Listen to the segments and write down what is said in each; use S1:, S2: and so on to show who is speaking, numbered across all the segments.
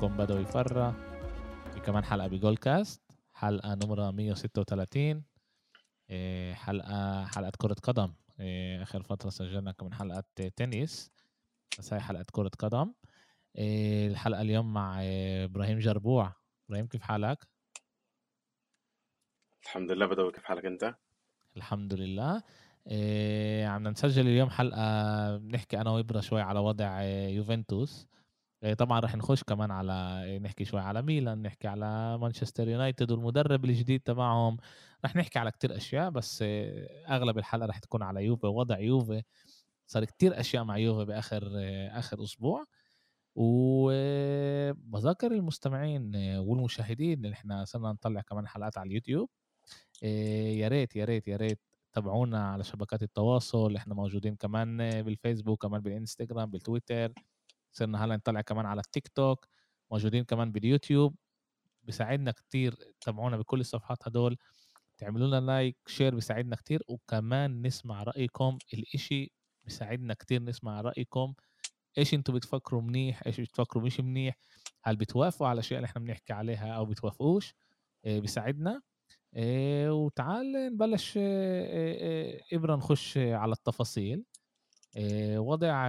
S1: معكم بدوي فرة. في كمان حلقة بجول كاست حلقة نمرة 136 إيه، حلقة حلقة كرة قدم. إيه، آخر فترة سجلنا كمان حلقة تنس. بس هاي حلقة كرة قدم. إيه، الحلقة اليوم مع إبراهيم جربوع. إبراهيم كيف حالك؟
S2: الحمد لله بدوي كيف حالك أنت؟
S1: الحمد لله. إيه عم نسجل اليوم حلقة بنحكي أنا وإبرا شوي على وضع يوفنتوس. طبعا رح نخش كمان على نحكي شوي على ميلان نحكي على مانشستر يونايتد والمدرب الجديد تبعهم. رح نحكي على كتير أشياء بس أغلب الحلقة رح تكون على يوفي ووضع يوفي. صار كتير أشياء مع يوفي بآخر آخر أسبوع. وبذكر المستمعين والمشاهدين اللي إحنا صرنا نطلع كمان حلقات على اليوتيوب. يا ريت يا ريت يا ريت تابعونا على شبكات التواصل. إحنا موجودين كمان بالفيسبوك كمان بالإنستغرام بالتويتر. صرنا هلأ نطلع كمان على التيك توك موجودين كمان باليوتيوب بيساعدنا كتير تابعونا بكل الصفحات هدول تعملوا لنا like share بيساعدنا كتير وكمان نسمع رأيكم الإشي بيساعدنا كتير نسمع رأيكم إيش أنتم بتفكروا منيح إيش بتفكروا مش منيح هل بتوافقوا على الاشياء اللي إحنا بنحكي عليها أو بتوافقوش؟ إيه بيساعدنا إيه وتعال نبلش إيه إبرا نخش على التفاصيل وضع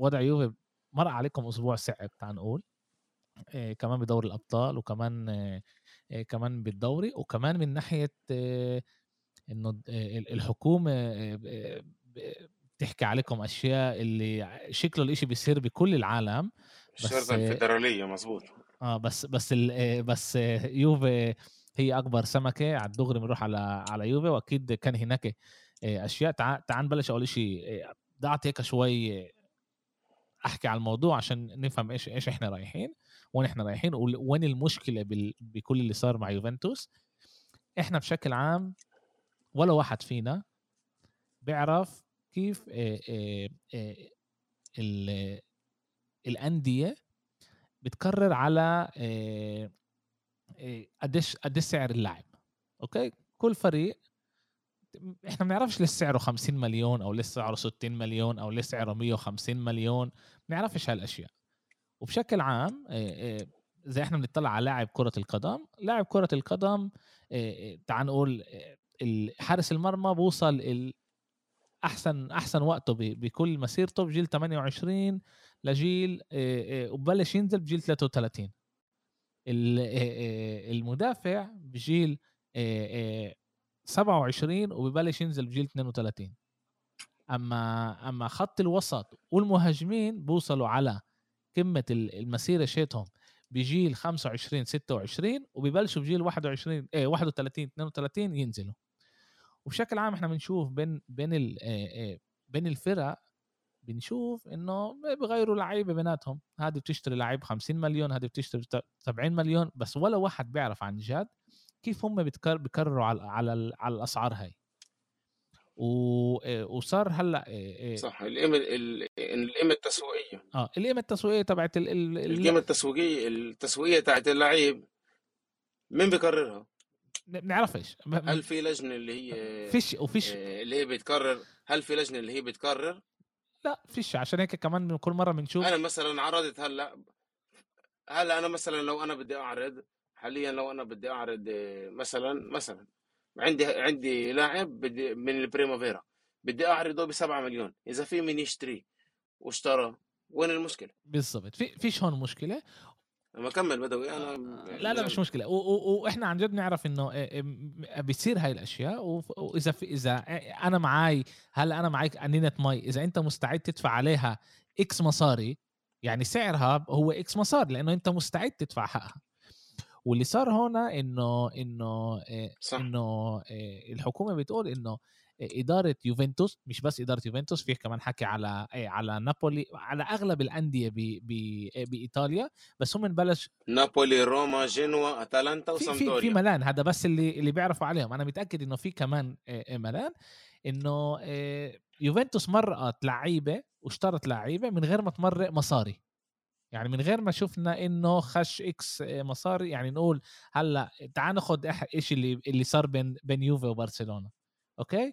S1: وضع يوفي مر عليكم أسبوع صعب تعال نقول. كمان بدوري الأبطال وكمان كمان بالدوري وكمان من ناحية إنه الحكومة بتحكي عليكم أشياء اللي شكله الإشي بيصير بكل العالم
S2: بس الشرطة الفيدرالية مزبوط
S1: آه بس بس بس يوفي هي أكبر سمكة على الدغري بنروح على على يوفي وأكيد كان هناك آه، أشياء. تعال نبلش أول شيء آه، بدي اعطي هيك شوي آه، أحكي على الموضوع عشان نفهم إيش إيش إحنا رايحين وين إحنا رايحين وين المشكلة بكل اللي صار مع يوفنتوس. إحنا بشكل عام ولا واحد فينا بيعرف كيف الأندية بتقرر على قديش قديش سعر اللاعب. أوكي؟ كل فريق إحنا ما بنعرفش لسه سعره 50 مليون أو لسه سعره 60 مليون أو لسه سعره 150 مليون ما بنعرفش هالأشياء. وبشكل عام إيه، إيه، زي إحنا بنطلع على لاعب كرة القدم لاعب كرة القدم تعال نقول حارس المرمى بوصل أحسن أحسن وقته بكل مسيرته بجيل 28 لجيل وبلش ينزل بجيل 33 المدافع بجيل 27 وببلش ينزل بجيل 32 أما أما خط الوسط والمهاجمين بوصلوا على قمة المسيرة شيتهم بجيل 25 26 وبيبلشوا بجيل 21 إيه 31 32 ينزلوا. وبشكل عام إحنا بنشوف بين بين بين الفرق بنشوف إنه بغيروا لعيبة بيناتهم. هذه بتشتري لعيب 50 مليون هذه بتشتري 70 مليون بس ولا واحد بيعرف عن جد كيف هم بيكرروا على على على الأسعار هاي؟ وصار هلأ
S2: صح القيمة القيمة التسويقية.
S1: آه القيمة التسويقية تبعت
S2: القيمة التسويقية التسويقية تاعت اللعيب مين بيقررها؟
S1: ما بنعرفش
S2: هل في لجنة اللي هي
S1: فيش وفيش.
S2: آه، اللي هي بتقرر هل في لجنة اللي هي بتقرر
S1: لا فيش. عشان هيك كمان كل مرة بنشوف
S2: أنا مثلا عرضت هلأ هلأ أنا مثلا لو أنا بدي أعرض حاليا لو أنا بدي أعرض مثلا مثلا عندي عندي لاعب بدي من البريمافيرا بدي أعرضه ب 7 مليون إذا في من يشتري واشترى وين المشكلة؟
S1: بالضبط. في فيش هون مشكلة.
S2: لما كمل بدوي أنا
S1: لا لا مش مشكلة. وإحنا عن جد نعرف إنه بتصير هاي الأشياء. واذا في إذا أنا معاي هلأ أنا معي قنينه مي. إذا أنت مستعد تدفع عليها X مصاري يعني سعرها هو X مصاري لأنه أنت مستعد تدفع حقها. واللي صار هنا إنه إنه إنه الحكومة بتقول إنه إدارة يوفنتوس مش بس إدارة يوفنتوس فيه كمان حكي على على نابولي على أغلب الأندية بإيطاليا بس هم بلش
S2: نابولي روما جنوا اتلانتا
S1: وسامدوريا في, في ملان هذا بس اللي اللي بيعرفوا عليهم. أنا متأكد إنه في كمان ملان إنه يوفنتوس مرقت لعيبة واشترت لعيبة من غير ما تمرق مصاري. يعني من غير ما شفنا إنه خش X مصاري يعني نقول هلأ تعال ناخذ إيش اللي اللي صار بين بين يوفي وبرشلونة أوكي؟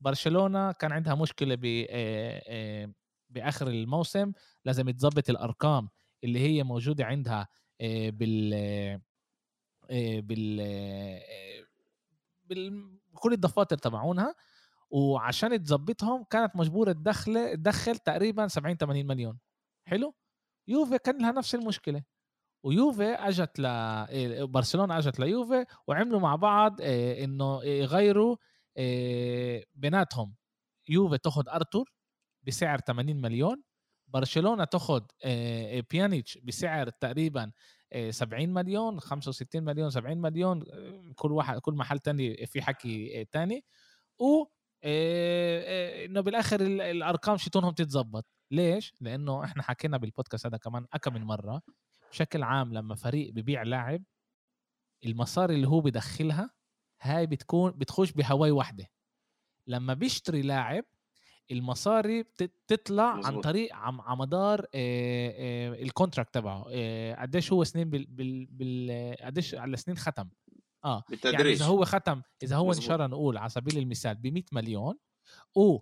S1: برشلونة كان عندها مشكلة ب بآخر الموسم لازم تظبط الأرقام اللي هي موجودة عندها بال بال بكل الدفاتر تبعونها وعشان تظبطهم كانت مجبورة تدخل تدخل تقريبا 70 80 مليون. حلو؟ يوفي كان لها نفس المشكلة ويوفي أجت ل إيه، برشلونة أجت ليوفي وعملوا مع بعض إيه، إنه يغيروا إيه، بيناتهم. يوفي تاخذ أرتور بسعر 80 مليون برشلونة تاخذ بيانيتش بسعر تقريبا 70 مليون 65 مليون 70 مليون كل واحد كل محل تاني في حكي تاني. و إنه بالآخر الأرقام شتونهم تتظبط. ليش؟ لأنه إحنا حكينا بالبودكاست هذا كمان اكم من مرة بشكل عام لما فريق ببيع لاعب المصاري اللي هو بدخلها هاي بتكون بتخش بهواي واحدة. لما بيشتري لاعب المصاري بتطلع مزبوط. عن طريق عم مدار ال contract تبعه. قديش هو سنين بال, بال, بال قديش على سنين ختم. آه بالتدريج. يعني إذا هو ختم إذا هو انشرى نقول على سبيل المثال ب 100 مليون و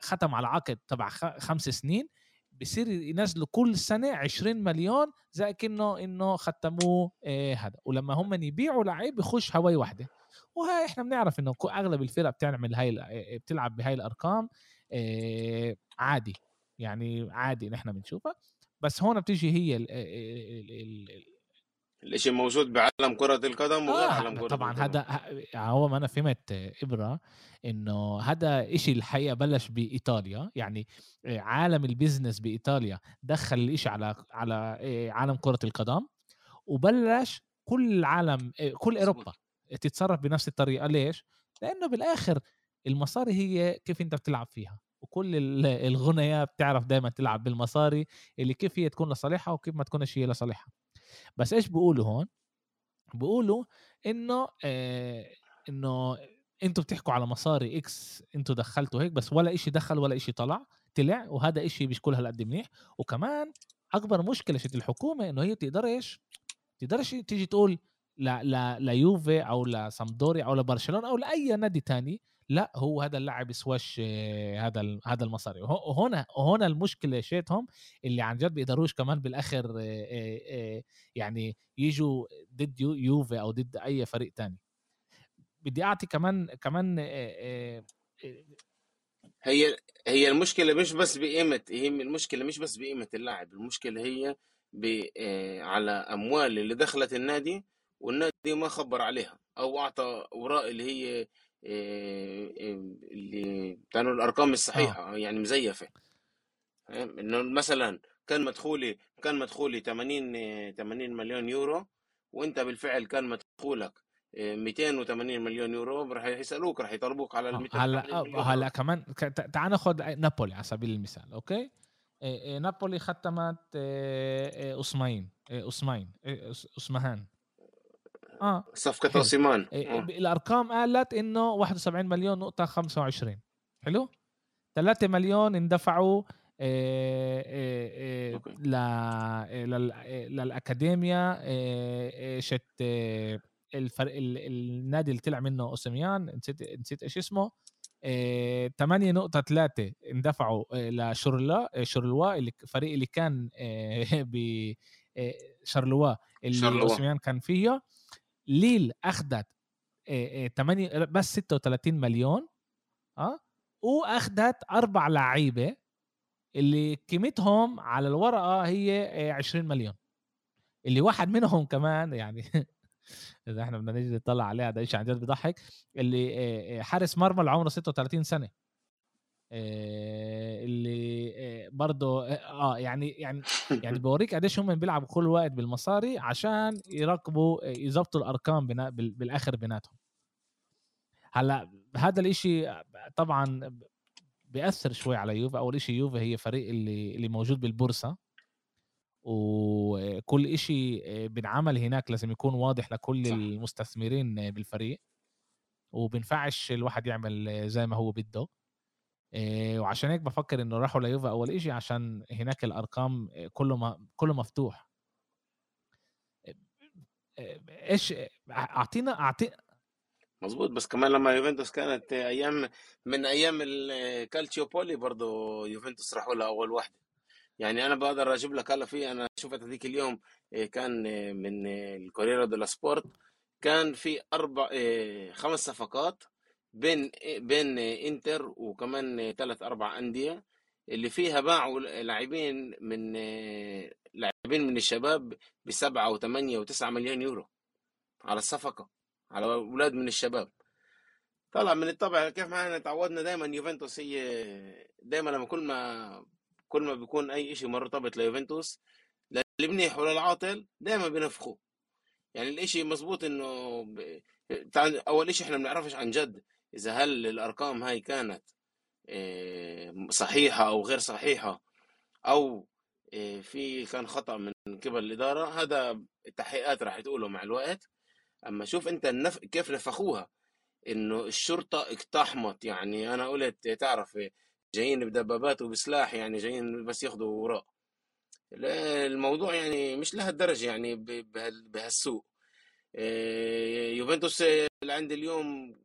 S1: ختم على عقد تبع خمس سنين بصير ينزلوا كل سنة 20 مليون زي كانه إنه ختموه هذا. ولما هم يبيعوا لعيب بخش هواي واحدة وهي إحنا بنعرف إنه أغلب الفرق بتعمل هاي بتلعب بهاي الأرقام عادي. يعني عادي نحن بنشوفها. بس هون بتيجي هي ال ال
S2: ال الاشي موجود بعالم كرة القدم وغير آه عالم كرة
S1: طبعا هذا هو ما أنا فهمت إبرة إنه هذا إشي الحقيقة بلش بإيطاليا يعني عالم البزنس بإيطاليا دخل الإشي على على عالم كرة القدم وبلش كل العالم كل أوروبا تتصرف بنفس الطريقة. ليش؟ لأنه بالآخر المصاري هي كيف أنت بتلعب فيها وكل الغنية بتعرف دائما تلعب بالمصاري اللي كيف هي تكون لصالحها وكيف ما تكونش هي لصالحها. بس إيش بيقولوا هون؟ بيقولوا إنه آه إنه أنتوا بتحكوا على مصاري إكس أنتوا دخلتوا هيك بس ولا إشي دخل ولا إشي طلع طلع وهذا إشي مش كل هالقد منيح. وكمان أكبر مشكلة شت الحكومة إنه هي تقدرش تقدرش تيجي تقول لا لا ليوفي أو لسامدوري أو لبرشلونة أو لأي نادي تاني لأ هو هذا اللاعب يسواش هذا هذا المصاري. وهنا هنا المشكلة شيتهم اللي عن جد بيقدروش كمان بالآخر يعني يجوا ضد يوفي أو ضد أي فريق تاني. بدي أعطي كمان كمان
S2: هي هي المشكلة مش بس بقيمة هي المشكلة مش بس بقيمة اللاعب المشكلة هي على أموال اللي دخلت النادي والنادي ما خبر عليها أو أعطى اوراق اللي هي اللي كانوا الأرقام الصحيحه آه. يعني مزيفة. إنه مثلا كان مدخولي كان مدخولي 80 80 مليون يورو وإنت بالفعل كان مدخولك 280 مليون يورو راح يسألوك راح يطلبوك على ال
S1: هلا هلا كمان تعال ناخذ نابولي على سبيل المثال أوكي؟ نابولي ختمت اسماعين اسماعين اسمهان
S2: آه. صفقة أوسيمين
S1: إيه، آه. الأرقام قالت إنه 71 مليون نقطة 25 حلو؟ 3 مليون اندفعوا إيه إيه للاكاديميا شت الفرق النادي اللي طلع منه أوسيميان نسيت نسيت إيش اسمه 8 نقطة 3 اندفعوا لشرلا شرلوا الفريق اللي كان ب شرلوا اللي أوسيميان كان فيه. ليل اخذت 8 بس 36 مليون آه واخذت أربع لعيبة اللي قيمتهم على الورقة هي 20 مليون. اللي واحد منهم كمان يعني إذا إحنا بدنا نيجي نطلع عليها ده شيء عن جد بضحك اللي حارس مرمى اللي عمره 36 سنة. اللي برضه آه يعني يعني يعني بوريك قديش هم بيلعبوا كل وقت بالمصاري عشان يراقبوا يظبطوا الأرقام بنا بالآخر بيناتهم. هلأ هذا الإشي طبعا بيأثر شوي على يوفا. أول شيء يوفا هي فريق اللي اللي موجود بالبورصة. وكل إشي بنعمل هناك لازم يكون واضح لكل صح. المستثمرين بالفريق. وبنفعش الواحد يعمل زي ما هو بده. وعشان هيك بفكر إنه راحوا ليوفا أول إشي عشان هناك الأرقام كله ما كله مفتوح. إيش أعطينا اعطي
S2: مظبوط بس كمان لما يوفنتوس كانت أيام من أيام الكالتشوبولي برضه يوفنتوس راحوا لها أول واحدة. يعني أنا بقدر أجيب لك هلا في أنا شفت هذيك اليوم كان من الكورييري ديلو سبورت كان في أربع خمس صفقات. بين بين إنتر وكمان ثلاث أربع أندية اللي فيها باعوا لاعبين من لاعبين من الشباب بسبعة وثمانية وتسعة مليون يورو على الصفقة على أولاد من الشباب طبعا من الطبع كيف ما إحنا تعودنا دايما يوفنتوس هي دايما لما كل ما كل ما بيكون أي شيء مرتبط ليوفنتوس للمنيح وللعاطل دايما بينفخوا يعني الإشي مزبوط إنه. أول إشي إحنا بنعرفش عن جد إذا هل الأرقام هاي كانت آه، صحيحة أو غير صحيحة أو آه، في كان خطأ من قبل الإدارة هذا التحقيقات راح تقوله مع الوقت. أما شوف أنت النف... كيف نفخوها؟ إنه الشرطة اقتحمت يعني أنا قلت تعرف جايين بدبابات وبسلاح يعني جايين بس ياخذوا وراء. الموضوع يعني مش لهالدرجة يعني بهالسوء. آه، يوفنتوس اللي عند اليوم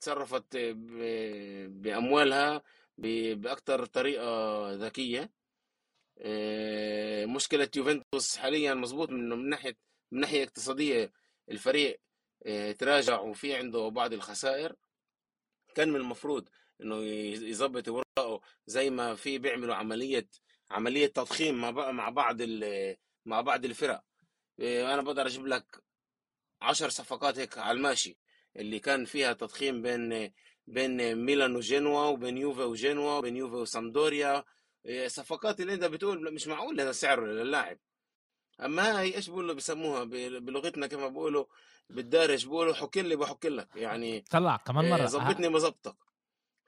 S2: تصرفت بأموالها بأكثر طريقة ذكية. آه، مشكلة يوفنتوس حاليا مظبوط من ناحية من ناحية اقتصادية الفريق آه، تراجع وفي عنده بعض الخسائر. كان من المفروض إنه يظبط أوراقه زي ما في بيعملوا عملية عملية تضخيم مع مع بعض مع بعض الفرق. آه، أنا بقدر أجيب لك عشر صفقات هيك على الماشي. اللي كان فيها تضخيم بين بين ميلان وجنوا وبين يوفا وجنوا وبين يوفا وسامدوريا. إيه، صفقات اللي انت بتقول مش معقول هذا سعر للاعب أما هي إيش بيقولوا بيسموها بلغتنا كما بيقولوا بالدارج بيقولوا حك لي بحك لك. يعني
S1: طلع كمان إيه، مره
S2: ظبطني بظبطك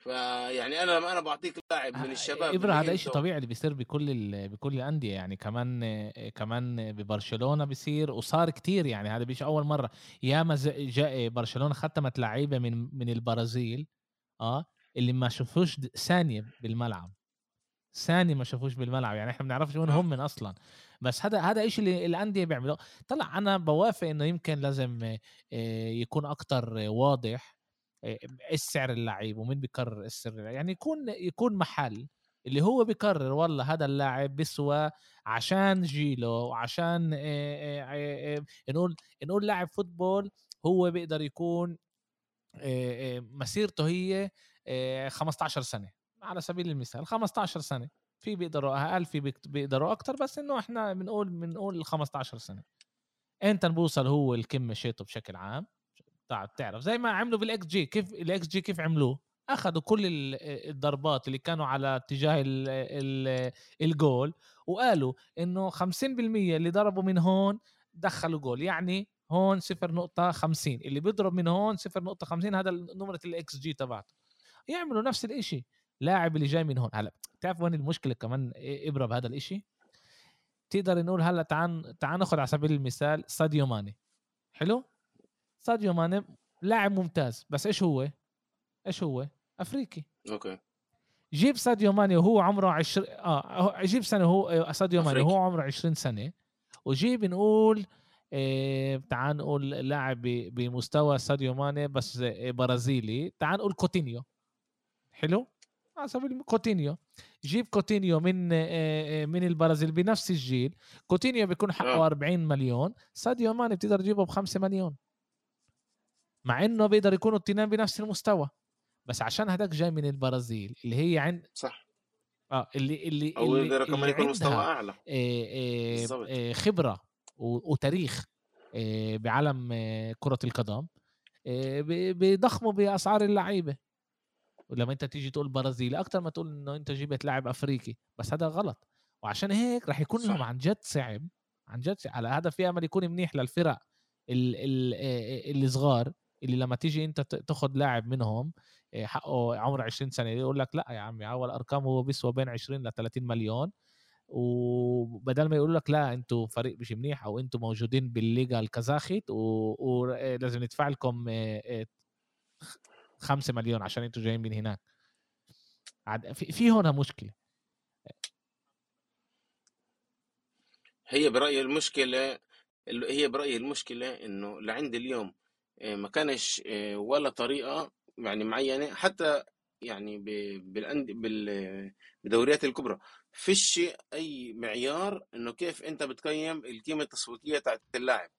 S2: فيعني أنا لما أنا بعطيك لاعب من الشباب
S1: إبرة هذا شيء طبيعي اللي بيصير بكل بكل الأندية يعني. كمان كمان ببرشلونة بيصير وصار كتير يعني. هذا مش أول مرة. ياما جاء برشلونة ختمت لعيبة من من البرازيل آه اللي ما شافوش ثانية بالملعب. ثاني ما شافوش بالملعب يعني. إحنا ما بنعرفش وين هم من أصلا. بس هذا هذا شيء اللي الأندية بيعملوه. طلع أنا بوافق إنه يمكن لازم آه، يكون أكثر واضح. آه، إيش سعر اللعيب ومين بيقرر السر يعني يكون يكون محل اللي هو بيقرر والله هذا اللاعب بيسوى عشان جيله وعشان آه، نقول نقول لاعب football هو بيقدر يكون مسيرته هي 15 سنة. على سبيل المثال 15 سنة. في بيقدروا أقل في بيقدروا أكثر بس إنه إحنا بنقول بنقول 15 سنة. إمتى بوصل هو الكم شيته بشكل عام؟ تعرف. زي ما عملوا بالاكس جي كيف الإكس جي كيف عملوه؟ أخذوا كل الضربات اللي كانوا على اتجاه الجول وقالوا إنه 50% اللي ضربوا من هون دخلوا جول. يعني هون 0.50 اللي بيضرب من هون 0.50 هذا نمرة الاكس جي تبعته. يعملوا نفس الإشي. لاعب اللي جاي من هون. هلا تعرف وين المشكلة كمان إبرا بهذا الإشي؟ تقدر نقول هلا تعال تعال ناخذ على سبيل المثال ساديو ماني. حلو؟ ساديو ماني لاعب ممتاز. بس إيش هو؟ إيش هو؟ أفريقي.
S2: أوكي.
S1: جيب ساديو ماني وهو عمره 20 آه جيب سنة هو ساديو ماني وهو عمره 20 سنة. وجيب نقول إيه تعال نقول لاعب بمستوى ساديو ماني بس برازيلي. تعال نقول كوتينيو. حلو؟ على سبيل كوتينيو. جيب كوتينيو من آه، آه، من البرازيل بنفس الجيل. كوتينيو بيكون حقه 40 مليون. ساديو ماني بتقدر تجيبه ب 5 مليون. مع إنه بيقدر يكونوا الاثنين بنفس المستوى. بس عشان هداك جاي من البرازيل اللي هي عند
S2: صح.
S1: آه اللي اللي
S2: أو يقدر كمان يكون مستوى أعلى.
S1: آه خبرة وتاريخ بعالم كرة القدم بيضخموا بأسعار اللعيبة. ولما أنت تيجي تقول برازيلي أكتر ما تقول إنه أنت جبت لاعب أفريقي بس هذا غلط. وعشان هيك راح يكون لهم عن جد صعب عن جد على هذا في امل يكون منيح للفرق الصغار اللي لما تيجي انت تاخذ لاعب منهم حقه عمره 20 سنة يقول لك لا يا عمي اول هو بيسوى بين 20 ل 30 مليون. وبدل ما يقولوا لك لا أنتوا فريق مش منيح أو أنتوا موجودين بالليغا الكازاخيت ولازم ندفع لكم 5 مليون عشان أنتوا جايين من هناك. في, هنا مشكلة.
S2: هي برأيي المشكلة هي برأيي المشكلة إنه لعند اليوم آه، ما كانش آه، ولا طريقة يعني معينة حتى يعني بالدوريات الكبرى. فيش أي معيار إنه كيف أنت بتقيم القيمة التسويقية تاعت اللاعب.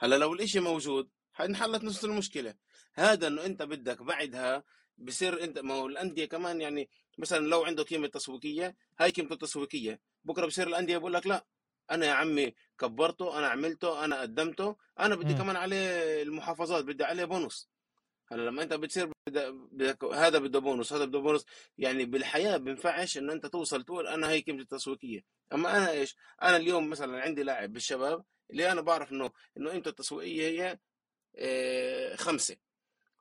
S2: هلأ لو الإشي موجود حنحلت نفس المشكلة. هذا إنه أنت بدك بعدها بصير أنت ما هو الأندية كمان يعني مثلا لو عنده قيمة تسويقية هاي قيمته التسويقية. بكرة بصير الأندية بقول لك لا أنا يا عمي كبرته أنا عملته أنا قدمته أنا بدي
S1: مم.
S2: كمان عليه المحافظات بدي عليه بونص. هلأ لما أنت بتصير بدك هذا بده بونص هذا بده بونص يعني بالحياة بينفعش إن أنت توصل تقول أنا هي قيمتي التسويقية. أما أنا إيش؟ أنا اليوم مثلا عندي لاعب بالشباب اللي أنا بعرف إنه إنه قيمته التسويقية هي آه، خمسة.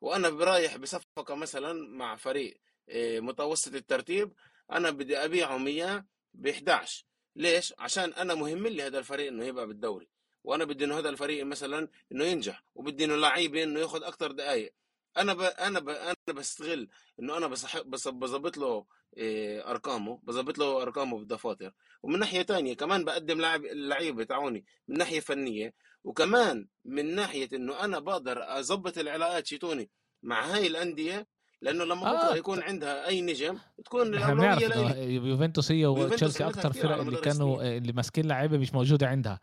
S2: وأنا برايح بصفقة مثلا مع فريق آه، متوسط الترتيب أنا بدي أبيعهم إياه ب 11 ليش؟ عشان أنا مهم لي هذا الفريق إنه يبقى بالدوري. وأنا بدي إنه هذا الفريق مثلا إنه ينجح وبدي إنه لعيبه إنه ياخذ أكثر دقائق أنا ب... أنا ب... أنا بستغل إنه أنا بصح... بس بظبط له إيه، أرقامه بظبط له أرقامه بالدفاتر. ومن ناحية تانية كمان بقدم لاعب اللعيبه تاعوني من ناحية فنية وكمان من ناحية إنه أنا بقدر أظبط العلاقات شيتوني مع هاي الأندية لأنه لما بكرة
S1: آه
S2: يكون عندها أي نجم تكون الاولويه
S1: يوفنتوس هي وتشيلسي
S2: أكثر
S1: فرق اللي كانوا
S2: السنين
S1: اللي ماسكين لعيبة مش موجودة عندها.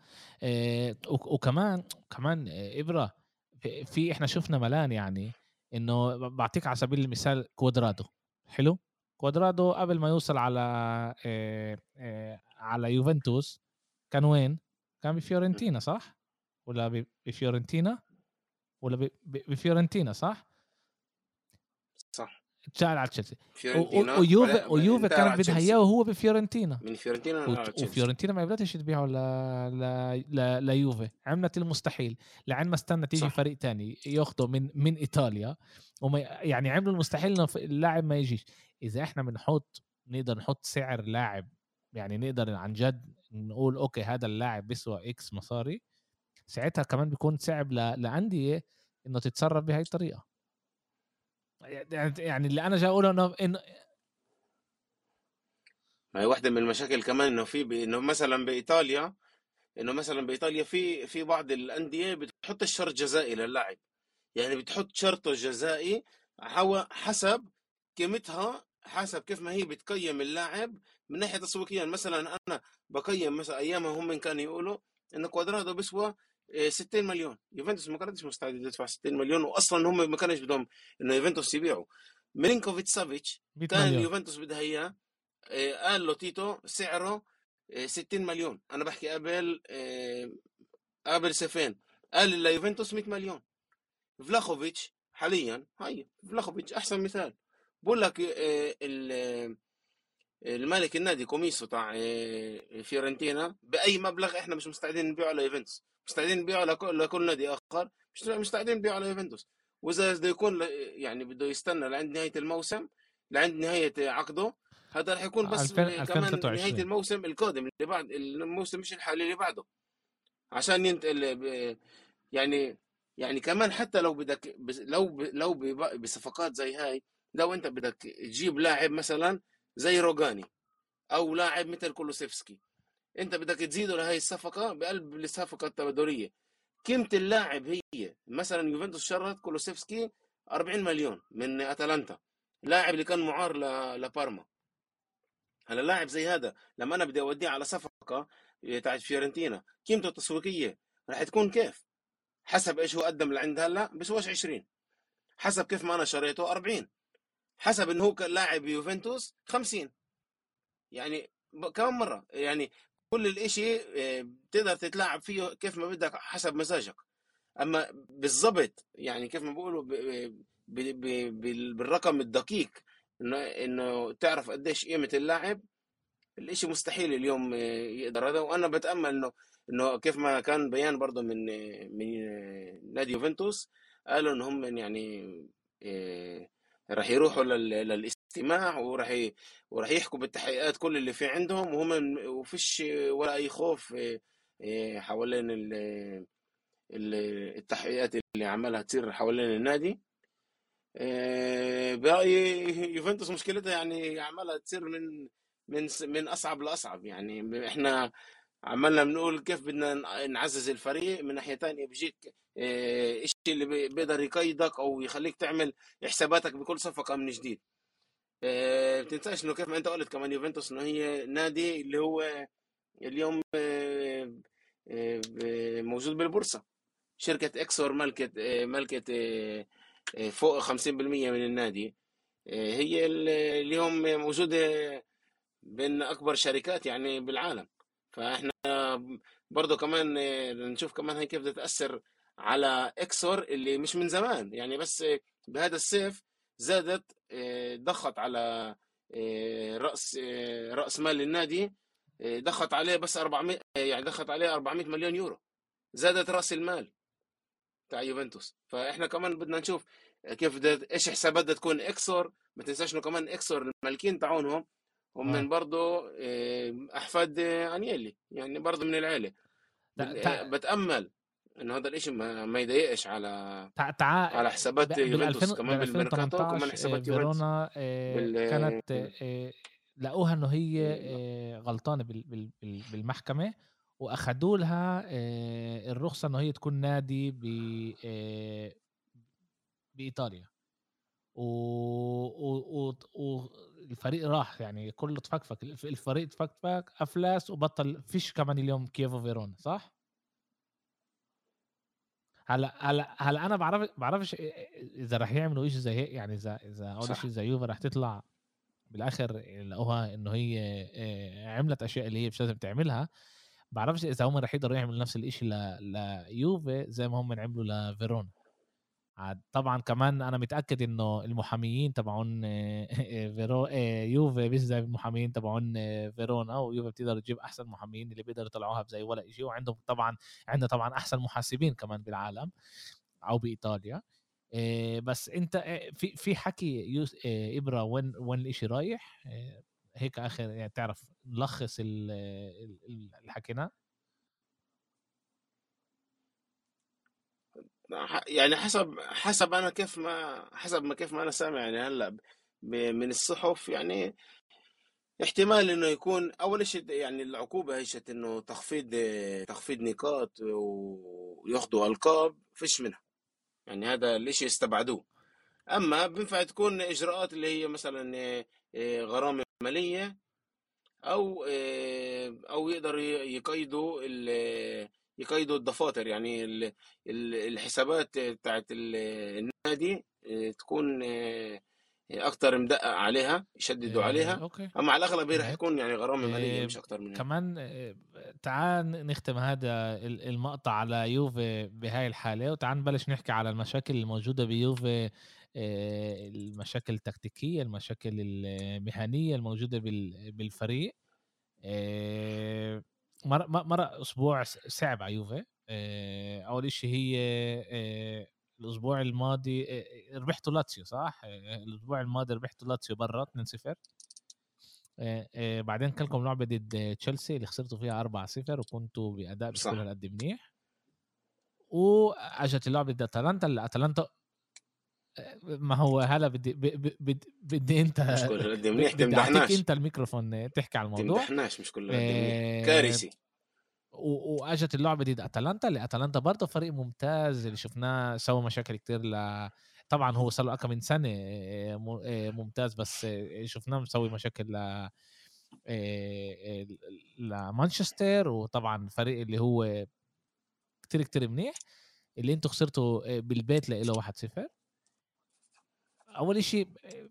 S1: وك- وكمان كمان إبرة في إحنا شفنا ملان يعني إنه بعطيك على سبيل المثال كوادرادو. حلو؟ كوادرادو قبل ما يوصل على على يوفنتوس كان وين؟ كان بفيورنتينا صح؟ ولا بفيورنتينا؟ ولا بفيورنتينا صح؟
S2: صح
S1: اتشال على تشيلسي. و- و- ويوفي ويوفي كانت بدها اياه وهو بفيورنتينا.
S2: من فيورنتينا
S1: وت-
S2: تشيلسي.
S1: وفيورنتينا ما قدرتش تبيعه ل... ل... ل... ليوفي عملت المستحيل. لعن ما استنى تيجي
S2: صح.
S1: فريق تاني ياخده من من إيطاليا. وما يعني عملوا المستحيل إنه اللاعب ما يجيش. إذا إحنا بنحط نقدر نحط سعر لاعب يعني نقدر عن جد نقول أوكي هذا اللاعب بيسوى X مصاري. ساعتها كمان بيكون صعب ل... لأندية إنه تتصرف بهاي الطريقة. يعني يعني اللي أنا جاي أقوله إنه انه
S2: ما هي واحدة من المشاكل كمان إنه في ب... إنه مثلا بإيطاليا إنه مثلا بإيطاليا في في بعض الأندية بتحط الشرط جزائي للاعب. يعني بتحط شرط جزائي حو... حسب قيمتها حسب كيف ما هي بتقيم اللاعب. من ناحية تسويقيا مثلا أنا بقيم مثلا ايامها هم كانوا يقولوا إن كوادرادو بيسوى 60 مليون. يوفنتوس ما كانتش مستعدة تدفع 60 مليون واصلا هم ما كانش بدهم إنه يوفنتوس يبيعوا. ميلينكوفيتش سافيتش
S1: 100
S2: كان
S1: مليون.
S2: اليوفنتوس بدها إياه إيه، قال لوتيتو سعره إيه، 60 مليون. أنا بحكي قبل قبل صيفين. قال ليوفنتوس 100 مليون. فلاخوفيتش حاليا هاي فلاخوفيتش أحسن مثال. بقول لك ال- المالك النادي كوميسو تاع فيورنتينا بأي مبلغ إحنا مش مستعدين نبيعه ليوفنتوس. مستعدين نبيعه لكل نادي آخر. مش مستعدين نبيعه ليوفنتوس. وإذا بده يكون يعني بده يستنى لعند نهاية الموسم لعند نهاية عقده هذا رح يكون بس
S1: 2000
S2: كمان نهاية
S1: 2023
S2: الموسم القادم اللي بعد الموسم مش الحالي اللي بعده. عشان ينتقل يعني يعني كمان حتى لو بدك لو لو بصفقات زي هاي لو انت بدك تجيب لاعب مثلا زي روجاني أو لاعب مثل كولوسيفسكي انت بدك تزيده لهي الصفقة بقلب الصفقة التبادلية. قيمه اللاعب هي مثلا يوفنتوس شرط كولوسيفسكي 40 مليون من أتلانتا. لاعب اللي كان معار لبارما. هلا لاعب زي هذا لما أنا بدي أوديه على صفقة تاعت فيورنتينا قيمته التسويقيه راح تكون كيف؟ حسب إيش هو قدم لعند هلا بسواش 20 حسب كيف ما أنا شريته 40 حسب إنه هو كان لاعب يوفنتوس 50 يعني ب- كم مرة يعني كل الإشي آه، بتقدر تتلاعب فيه كيف ما بدك حسب مزاجك. أما بالضبط يعني كيف ما بيقولوا ب- ب- ب- بال- بالرقم الدقيق إنه إنه تعرف قديش قيمة اللاعب الإشي مستحيل اليوم آه، يقدر. هذا وأنا بتأمل إنه إنه كيف ما كان بيان برضه من من آه، نادي يوفنتوس قالوا ان هم يعني راح يروحوا لل- للاستماع وراح وراح يحكوا بالتحقيقات كل اللي في عندهم وهم وفيش ولا أي خوف آه، آه، حوالين ال- ال- التحقيقات اللي عمالها تصير حوالين النادي. آه، برأيي يوفنتوس مشكلتها يعني عمالها تصير من من من أصعب لأصعب. يعني إحنا عمالنا بنقول كيف بدنا نعزز الفريق. من ناحية تانية بيجيك إشي اللي بي- بيقدر يقيدك أو يخليك تعمل حساباتك بكل صفقة من جديد. آه، بتنساش إنه كيف ما أنت قلت كمان يوفنتوس إنه هي نادي اللي هو اليوم آه، آه، موجود بالبورصة. شركة إكسور ملكت ملكت فوق 50% من النادي. هي اليوم موجودة بين أكبر شركات يعني بالعالم. فإحنا برضه كمان نشوف كمان هي كيف تتاثر على إكسور اللي مش من زمان. يعني بس بهذا الصيف زادت آه، ضغط على آه، رأس آه، رأس مال النادي ضغط عليه بس 400 يعني ضغط عليه 400 مليون يورو. زادت رأس المال تاع يوفنتوس. فإحنا كمان بدنا نشوف كيف إيش حسابات بدها تكون إكسور. ما تنساش إنه كمان إكسور المالكين تاعونهم هم من برضه أحفاد أنيلي يعني برضه من العيلة. بتأمل. إنه هذا الشيء ما, ما يضايقش على
S1: تع... تع...
S2: على حسابات يوفنتوس كمان
S1: بالميركاتو كمان حسابات فيرونا آه، بال... كانت آه، لقوها إنه هي آه، غلطانة بال... بال... بالمحكمة واخذوا لها الرخصة إنه هي تكون نادي ب بإيطاليا و... و... و... الفريق راح يعني كله تفكفك الفريق تفكفك أفلاس وبطل فيش كمان اليوم كيفو فيرونا صح؟ هلا هلا هلا أنا بعرف بعرفش إذا رح يعملوا شيء زي هيك؟ يعني إذا إذا اول شيء زي يوفا رح تطلع بالآخر لقوها إنه هي عملت أشياء اللي هي مش لازم تعملها. بعرفش إذا هم رح يقدروا يعملوا نفس الشيء ليوفي زي ما هم عملوا لفيرونا. طبعا كمان أنا متأكد إنه المحاميين تبعون فيرو يوفي مش زي المحاميين تبعون فيرونا ويوفي بتقدر تجيب أحسن محاميين اللي بيقدروا يطلعوها بزي ولا شيء وعندهم طبعا عندنا طبعا أحسن محاسبين كمان بالعالم أو بإيطاليا. بس أنت في في حكي إبرة وين وين الإشي رايح؟ هيك آخر يعني تعرف نلخص اللي حكيناه
S2: يعني حسب حسب أنا كيف ما حسب ما كيف ما أنا سامع يعني هلأ من الصحف يعني احتمال إنه يكون أول شيء يعني العقوبة هيشت إنه تخفيض تخفيض نقاط وياخذوا ألقاب فيش منها. يعني هذا الإشي استبعدوه. أما بينفع تكون إجراءات اللي هي مثلا غرامة مالية أو أو يقدروا يقيدوا يقيدوا الدفاتر يعني الحسابات بتاعت النادي آه، تكون آه، أكتر مدقق عليها يشددوا عليها. أوكي. أما على الأغلب رح يكون يعني غرامة مالية مش أكتر من
S1: كمان تعال نختم هذا المقطع على يوفي بهاي الحالة وتعال نبلش نحكي على المشاكل الموجودة بيوفي المشاكل التكتيكية المشاكل المهنية الموجودة بالفريق. مر مر أسبوع صعب على يوفي. أول شيء هي الأسبوع الماضي ربحتوا لاتسيو صح؟ الأسبوع الماضي ربحتوا لاتسيو برا 2-0 بعدين كلكم لعبة ضد تشيلسي اللي خسرتوا فيها 4-0 وكنتوا بأداء مش كل هالقد منيح. وأجت اللعبة ضد أتلانتا اللي أتلانتا ما هو هلا بدي بدي بدي انت
S2: مش كل قد منيح تمدحناش.
S1: انت الميكروفون تحكي على الموضوع.
S2: تمدحناش مش كل منيح كارثي.
S1: واجت اللعبة دي اتلانتا اللي اتلانتا برضه فريق ممتاز اللي شفناه سوى مشاكل كتير ل طبعا هو صار له من سنة ممتاز بس شفناه مسوي مشاكل ل لمانشستر وطبعا فريق اللي هو كتير كتير منيح اللي أنتم خسرتوا بالبيت له 1-0 أول شيء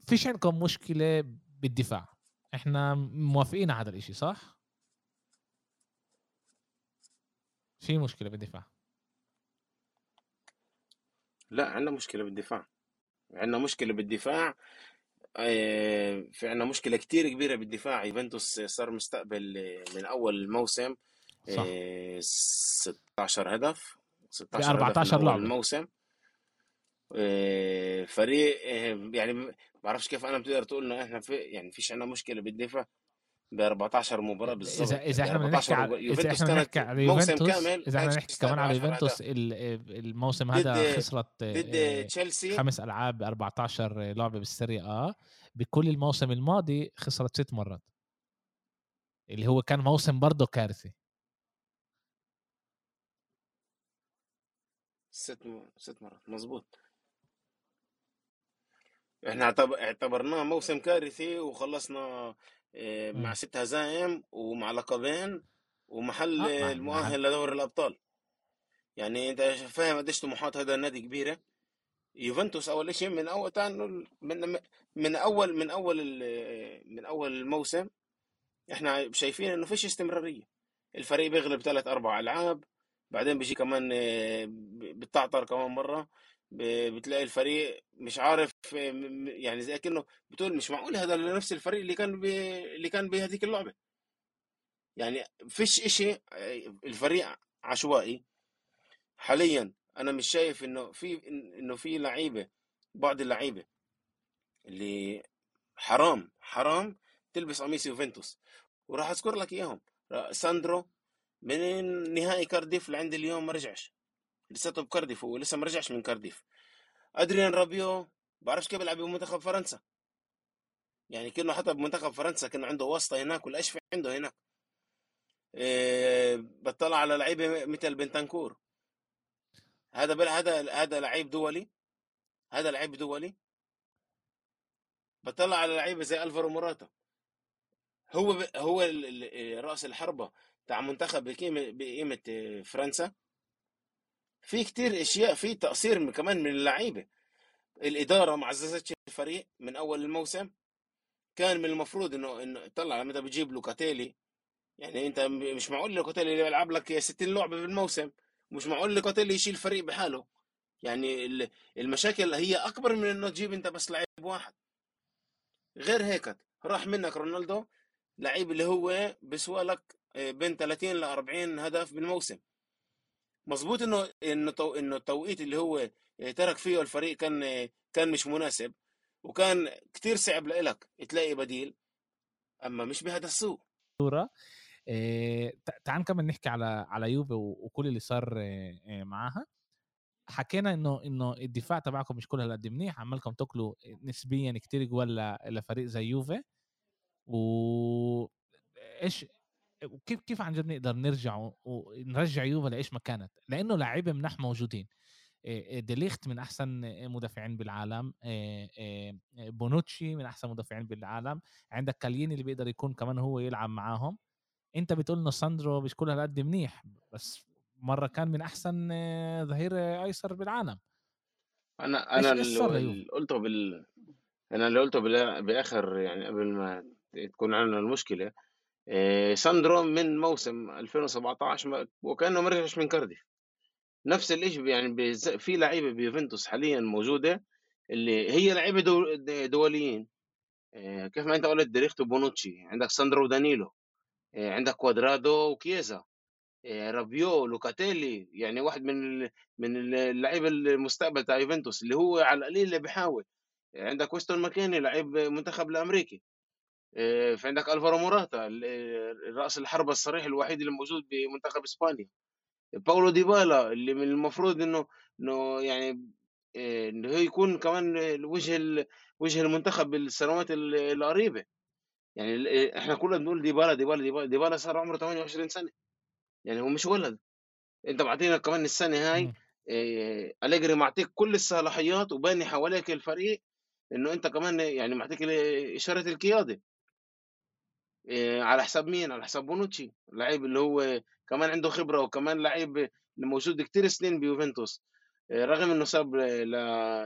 S1: فيش عندكم مشكلة بالدفاع. إحنا موافقين على هذا الشيء صح؟ في مشكلة بالدفاع؟
S2: لا عندنا مشكلة بالدفاع. عندنا مشكلة بالدفاع آه، في عندنا مشكلة كتير كبيرة بالدفاع. يوفنتوس صار مستقبل من أول الموسم صح. 16 آه، هدف
S1: 16 14 لعبه
S2: الموسم آه، فريق آه، يعني ما بعرفش كيف أنا بتقدر تقول إنه إحنا في يعني فيش عندنا مشكلة بالدفاع ب 14 مباراة بالظبط
S1: إذا اذا إحنا بنحكي على إذا إحنا بنحكي على يوفنتوس إذا إحنا بنحكي كمان على يوفنتوس الموسم هذا خسرت
S2: ضد آه، تشيلسي.
S1: خمس ألعاب ب 14 لعبة بالسيريا آه بكل الموسم الماضي خسرت ست مرات. اللي هو كان موسم برضه كارثي.
S2: ست ست مرات. مظبوط. إحنا اعتب- اعتبرناه موسم كارثي وخلصنا آه، مع
S1: مم.
S2: ست هزائم ومع لقبين ومحل
S1: آه ما
S2: المؤهل لدوري الأبطال. يعني أنت فاهم قديش طموحات هذا النادي كبيرة. يوفنتوس أول شيء من أول من من أول من أول ال- من أول الموسم إحنا شايفين إنه فيش استمرارية. الفريق بيغلب ثلاث أربع ألعاب بعدين بيجي كمان آه، بتعطر كمان مرة. بتلاقي الفريق مش عارف يعني زي كأنه بتقول مش معقول هذا نفس الفريق اللي كان بي اللي كان بهذيك اللعبة. يعني فيش إشي آه، الفريق عشوائي. حاليا أنا مش شايف إنه في إنه في لعيبة بعض اللعيبة اللي حرام حرام تلبس قميص يوفنتوس. وراح أذكر لك إياهم. ساندرو من نهائي كارديف لعند اليوم ما رجعش. لساته بكارديف هو لسه ما رجعش من كارديف. أدريان رابيو بعرفش كيف بيلعب بمنتخب فرنسا. يعني كأنه حتى بمنتخب فرنسا كان عنده واسطة هناك في عنده هناك. إيه بطلع على لعيبة مثل بنتنكور هذا بل هذا هذا لعيب دولي. هذا لعيب دولي. بطلع على لعيبة زي ألفارو موراتا. هو ب... هو ال... ال... رأس الحربة تاع منتخب بقيمة بقيمة آه، فرنسا. في كتير أشياء في تقصير من- كمان من اللعيبة. الإدارة ما عززتش الفريق من أول الموسم كان من المفروض إنه إنه طلع لما انت بتجيب لوكاتيلي. يعني أنت مش معقول لوكاتيلي يلعب لك 60 لعبة بالموسم. مش معقول لوكاتيلي يشيل فريق بحاله. يعني ال- المشاكل هي أكبر من إنه تجيب أنت بس لعيب واحد. غير هيك راح منك رونالدو لعيب اللي هو بيسوى لك آه، بين 30 ل 40 هدف بالموسم. مظبوط إنه إنه تو- إنه التوقيت اللي هو آه، ترك فيه الفريق كان آه، كان مش مناسب وكان كتير صعب لإلك تلاقي بديل أما مش بهذا السوق.
S1: صورة. إيه تع- تعال نكمل نحكي على على يوفي وكل اللي صار إيه معاها. حكينا إنه إنه الدفاع تبعكم مش كل هالقد منيح عمالكم تاكلوا نسبيا كتير جوال لفريق زي يوفي. و إيش كيف كيف عن جد نقدر نرجع ونرجع يوفي لإيش ما كانت؟ لأنه لاعبين منح موجودين. ديليخت من أحسن مدافعين بالعالم بونوتشي من أحسن مدافعين بالعالم. عندك كيليني اللي بيقدر يكون كمان هو يلعب معاهم. أنت بتقول إنه ساندرو مش كل هالقد منيح بس مرة كان من أحسن ظهير أيسر بالعالم. أنا أنا
S2: اللي قلته بال أنا اللي قلته بال- بآخر يعني قبل ما تكون عندنا المشكلة إيه، ساندرو من موسم 2017 ما- وكأنه ما رجعش من كارديف. نفس الشيء يعني في لعيبة بيوفنتوس حاليا موجودة اللي هي لعيبة دو- دوليين. إيه، كيف ما أنت قلت ديليخت وبونوتشي عندك ساندرو ودانيلو إيه، عندك كوادرادو وكيزا رابيو لوكاتيلي يعني واحد من من اللعيبة المستقبل تاع يوفنتوس اللي هو على القليل اللي بيحاول. عندك ويستون ماكيني لعيب منتخب الأمريكي. إيه، في عندك ألفارو موراتا راس الحربه الصريح الوحيد اللي موجود بمنتخب إسبانيا. باولو ديبالا اللي من المفروض إنه إنه يعني إيه، إنه يكون كمان وجه وجه المنتخب بالسنوات ال- القريبة. يعني إحنا كلنا بنقول ديبالا ديبالا ديبالا ديبالا صار عمره 28 سنة. يعني هو مش ولد أنت معطينا كمان السنة هاي. إيه، أليجري معطيك كل الصلاحيات وباني حواليك الفريق إنه أنت كمان يعني معطيك إشارة القيادة. على حساب مين؟ على حساب بونوتشي لعيب اللي هو كمان عنده خبرة وكمان لعيب اللي موجود كتير سنين بيوفنتوس إيه، رغم إنه ساب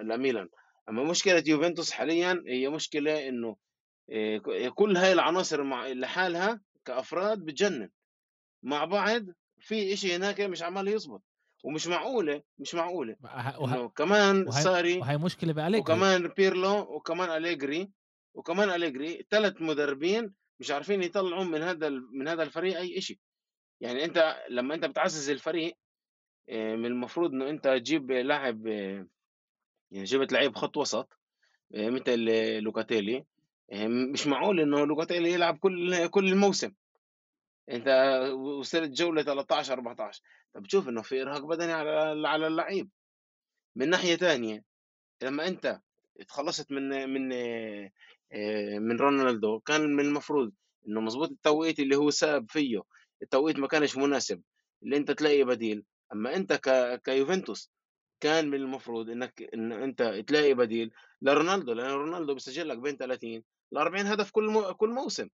S2: لميلان. أما مشكلة يوفنتوس حاليا هي مشكلة إنه ك- كل هاي العناصر مع لحالها كأفراد بتجنن. مع بعض في إشي هناك مش عمال يزبط ومش معقولة مش معقولة
S1: وه- وه-
S2: كمان
S1: وهي
S2: ساري
S1: وهي مشكلة بأليجري.
S2: وكمان بيرلو وكمان أليجري وكمان أليجري ثلاث مدربين مش عارفين يطلعوا من هذا من هذا الفريق أي شيء يعني أنت لما أنت بتعزز الفريق آه، من المفروض إنه أنت تجيب لاعب آه، يعني جبت لعيب خط وسط آه، مثل لوكاتيلي. مش معقول إنه لوكاتيلي يلعب كل كل الموسم. أنت وصلت جولة 13 14 طب تشوف إنه في إرهاق بدني على على اللعيب. من ناحية ثانية لما أنت اتخلصت من من من رونالدو. كان من المفروض إنه مظبوط التوقيت اللي هو ساب فيه. التوقيت ما كانش مناسب. اللي أنت تلاقي بديل. أما أنت ك كيوفنتوس كان من المفروض إنك إن أنت تلاقي بديل لرونالدو، لأن رونالدو بيسجل لك بين 30 ل40 هدف كل م كل موسم،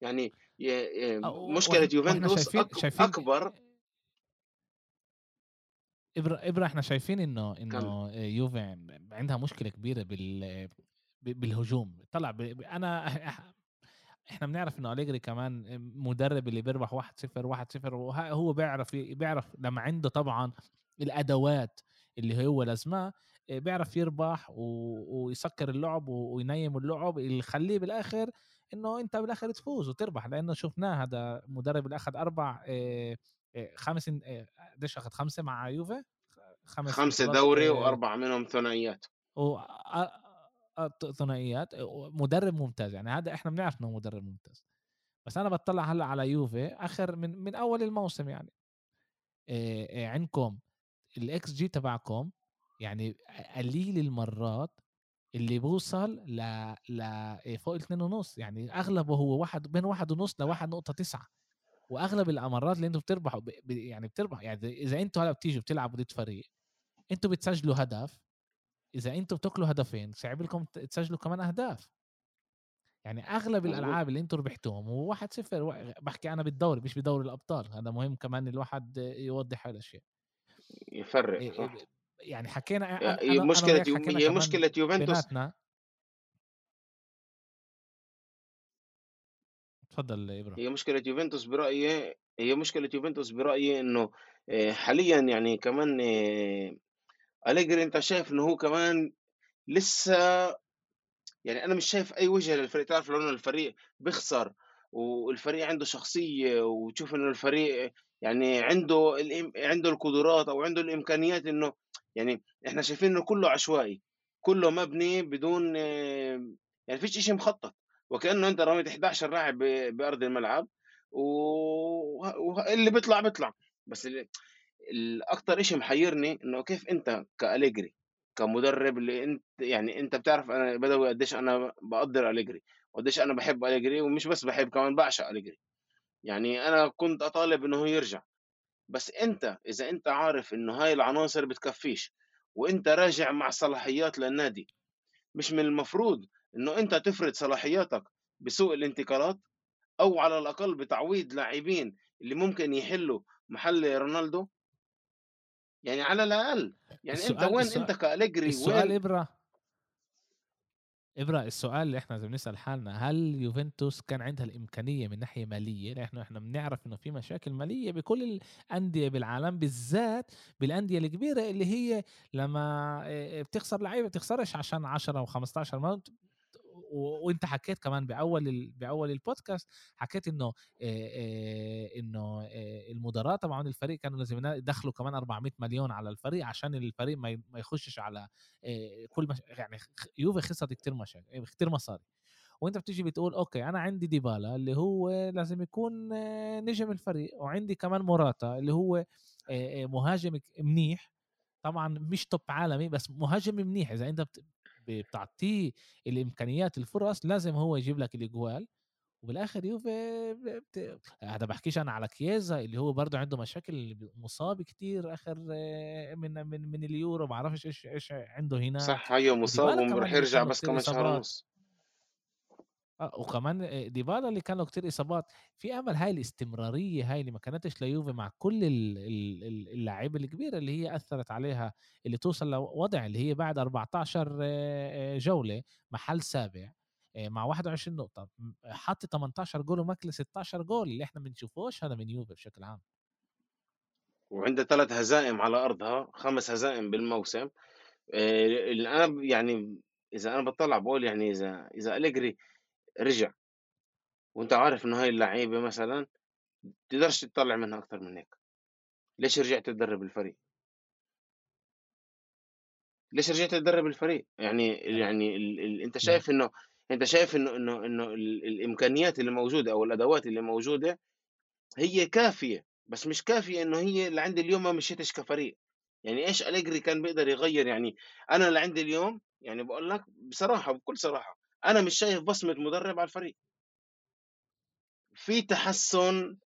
S2: يعني
S1: وإحنا
S2: يوفنتوس
S1: شايفين
S2: أك
S1: شايفين
S2: أكبر.
S1: إبرة إبرة إحنا شايفين
S2: كمل.
S1: إنه يوفي عندها مشكلة كبيرة بال بالهجوم طلع ب... إح- إحنا بنعرف إنه أليجري كمان مدرب اللي بيربح 1-0 1-0 وهو بيعرف بيعرف لما عنده طبعا الأدوات اللي هو لازمها بيعرف يربح و... ويسكر اللعب و... وينيم اللعب اللي يخليه بالآخر إنه أنت بالآخر تفوز وتربح لأنه شفناه هذا مدرب اللي أخذ أربع إيه، إيه، خمس قديش أخذ خمسة مع يوفي خمس
S2: 5
S1: بطولات
S2: دوري و4 منهم ثنائيات.
S1: و ثنائيات مدرب ممتاز يعني هذا إحنا بنعرف إنه مدرب ممتاز. بس أنا بطلع هلأ على يوفي آخر من من أول الموسم يعني. إيه إيه عندكم الإكس جي تبعكم يعني قليل المرات اللي بوصل ل ل فوق الاثنين ونص يعني أغلبه هو واحد بين واحد ونص لواحد نقطة تسعة. وأغلب الامارات اللي أنتم بتربحوا ب... يعني بتربح يعني إذا أنتم هلأ بتيجوا بتلعبوا ضد فريق أنتم بتسجلوا هدف إذا أنتم بتاكلوا هدفين صعب لكم تسجلوا كمان أهداف. يعني
S2: أغلب.
S1: الألعاب اللي أنتم ربحتوهم هو 1 0 بحكي أنا بالدوري مش بدوري الأبطال هذا مهم كمان الواحد يوضح هاي الاشياء
S2: يفرق
S1: إيه-
S2: صح.
S1: إيه- يعني حكينا
S2: ي
S1: أنا
S2: هي
S1: أنا
S2: أنا
S1: حكينا
S2: هي
S1: كمان
S2: مشكلة يوفنتوس؟
S1: تفضل إبراهيم.
S2: هي مشكلة يوفنتوس برأيي هي مشكلة يوفنتوس برأيي إنه آآ حاليًا يعني كمان آآ أليجري أنت شايف إنه هو كمان لسه يعني أنا مش شايف أي وجه للفريق، تعرف لو إنه الفريق بيخسر والفريق عنده شخصية وتشوف إنه الفريق يعني عنده عنده القدرات أو عنده الإمكانيات إنه يعني إحنا شايفين إنه كله عشوائي، كله مبني بدون يعني فيش إشي مخطط، وكأنه أنت رميت 11 لاعب ب بأرض الملعب و وه اللي بيطلع بيطلع، بس الأكتر إشي محيرني إنه كيف أنت كأليجري كمدرب اللي أنت يعني أنت بتعرف أنا بدوي قديش أنا باقدّر أليجري، وقديش أنا باحب أليجري ومش بس باحب كمان باعشق أليجري، يعني أنا كنت أطالب إنه هو يرجع، بس أنت إذا أنت عارف إنه هاي العناصر بتكفّيش وأنت راجع مع صلاحيات للنادي، مش من المفروض إنه أنت تفرض صلاحياتك بسوق الانتقالات أو على الأقل بتعويض لاعبين اللي ممكن يحلّوا محل رونالدو؟ يعني على الأقل، يعني
S1: السؤال
S2: وين
S1: السؤال
S2: أنت كأليجري
S1: السؤال
S2: وين؟
S1: إبرة إبرة السؤال اللي إحنا لازم نسال حالنا هل يوفنتوس كان عندها الإمكانية من ناحية مالية؟ لأنه إحنا بنعرف إنه في مشاكل مالية بكل الأندية بالعالم بالذات بالأندية الكبيرة اللي هي لما إيه، بتخسر لعيبة بتخسرش عشان 10 و15 ما وانت حكيت كمان بأول ال... بأول البودكاست حكيت إنه إنه المدراء طبعا الفريق كانوا لازم يدخلوا كمان 400 مليون على الفريق عشان الفريق ما يخشش على كل مش... يعني يوفي خسرت كتير مشاكل كتير مصاري. وانت بتيجي بتقول okay أنا عندي ديبالا اللي هو لازم يكون نجم الفريق وعندي كمان موراتا اللي هو مهاجم منيح. طبعا مش توب عالمي بس مهاجم منيح. إذا أنت بتعطيه الإمكانيات الفرص لازم هو يجيب لك الإجوال. وبالآخر يوفي بت... هذا بحكيش أنا على كييزا اللي هو برضه عنده مشاكل مصاب كتير آخر من من من اليورو ما بعرفش إيش إيش عنده هناك.
S2: صح هيو مصاب
S1: وديبالا
S2: وراح يرجع بس كمان شهر ونص.
S1: آه وكمان آه، ديبالا اللي كان له كتير إصابات في أمل هاي الاستمرارية هاي اللي ما كانتش ليوفي مع كل ال- ال- ال- اللعيبة الكبيرة اللي هي أثرت عليها اللي توصل لوضع اللي هي بعد 14 آه، جولة محل سابع مع 21 نقطة حط 18 جول وماكل 16 جول اللي إحنا بنشوفوش هذا من يوفي بشكل عام.
S2: وعنده 3 هزائم على أرضها، 5 هزائم بالموسم، ب يعني إذا أنا باطلّع باقول يعني إذا إذا أليجري رجع. وأنت عارف إنه هاي اللعيبة مثلًا بتقدرش تطلّع منها أكتر من هيك، ليش رجعت تدرب الفريق؟ ليش رجعت تدرب الفريق؟ يعني
S1: يعني
S2: يعني ال ال أنت
S1: يعني
S2: شايف إنه أنت شايف إنه إنه إنه ال الإمكانيات اللي موجودة أو الأدوات اللي موجودة هي كافية، بس مش كافية إنه هي اللي عندي اليوم ما مشيتش كفريق، يعني إيش أليجري كان بيقدر يغيّر؟ يعني أنا اللي عندي اليوم يعني باقول لك بصراحة وبكل صراحة، أنا مش شايف بصمة مدرب على الفريق. في تحسُّن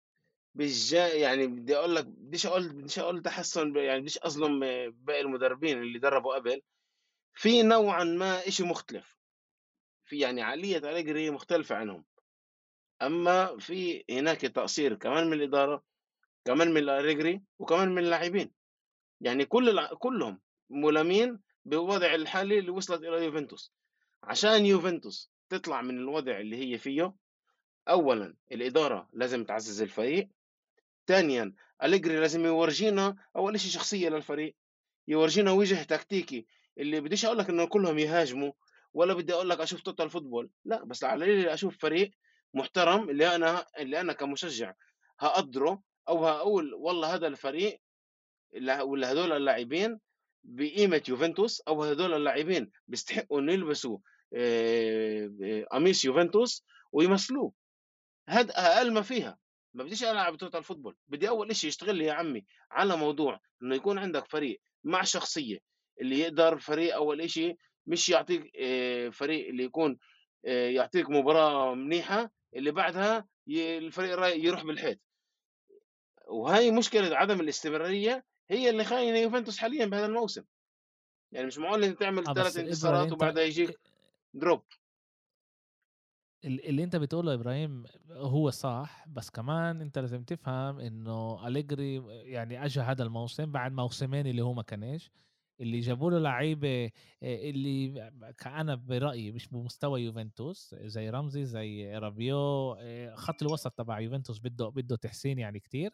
S2: بالجا يعني بدي أقول لك بديش أقول بديش أقول تحسن يعني بديش أظلم باقي المدربين اللي دربوا قبل. في نوعا ما إشي مختلف. في يعني عقلية أليجري مختلفة عنهم. أما في هناك تقصير كمان من الإدارة كمان من أليجري وكمان من اللاعبين. يعني كل الع... كلهم ملامين بالوضع الحالي اللي وصلت إلى يوفنتوس. عشان يوفنتوس تطلع من الوضع اللي هي فيه أولا الإدارة لازم تعزز الفريق ثانيا أليجري لازم يورجينا أول شيء شخصية للفريق يورجينا وجه تكتيكي اللي بديش أقول لك إنه كلهم يهاجموا ولا بدي أقول لك أشوف total football لا بس على القليل أشوف فريق محترم اللي أنا اللي أنا كمشجع هقدره أو هقول والله هذا الفريق ولا هذول اللاعبين بقيمة يوفنتوس أو هذول اللاعبين بيستحقوا إنه يلبسوا قميص يوفنتوس ويمثلوه. هذا أقل ما فيها. ما بديش ألعب total football بدي أول شيء يشتغل لي يا عمي على موضوع إنه يكون عندك فريق مع شخصية اللي يقدر فريق أول شيء مش يعطيك فريق اللي يكون يعطيك مباراة منيحة اللي بعدها الفريق يروح بالحيط. وهي مشكلة عدم الاستمرارية هي اللي خاينة يوفنتوس حاليا بهذا الموسم. يعني مش معقول إنت تعمل
S1: آه
S2: ثلاث انتصارات وبعدها يجيك دروب.
S1: اللي أنت بتقوله إبراهيم هو صح بس كمان أنت لازم تفهم إنه أليجري يعني اجى هذا الموسم بعد موسمين اللي هو ما كانش. اللي جابوا له لعيبة اللي أنا برأيي مش بمستوى يوفنتوس زي رمزي زي رابيو خط الوسط تبع يوفنتوس بده بده تحسين يعني كتير.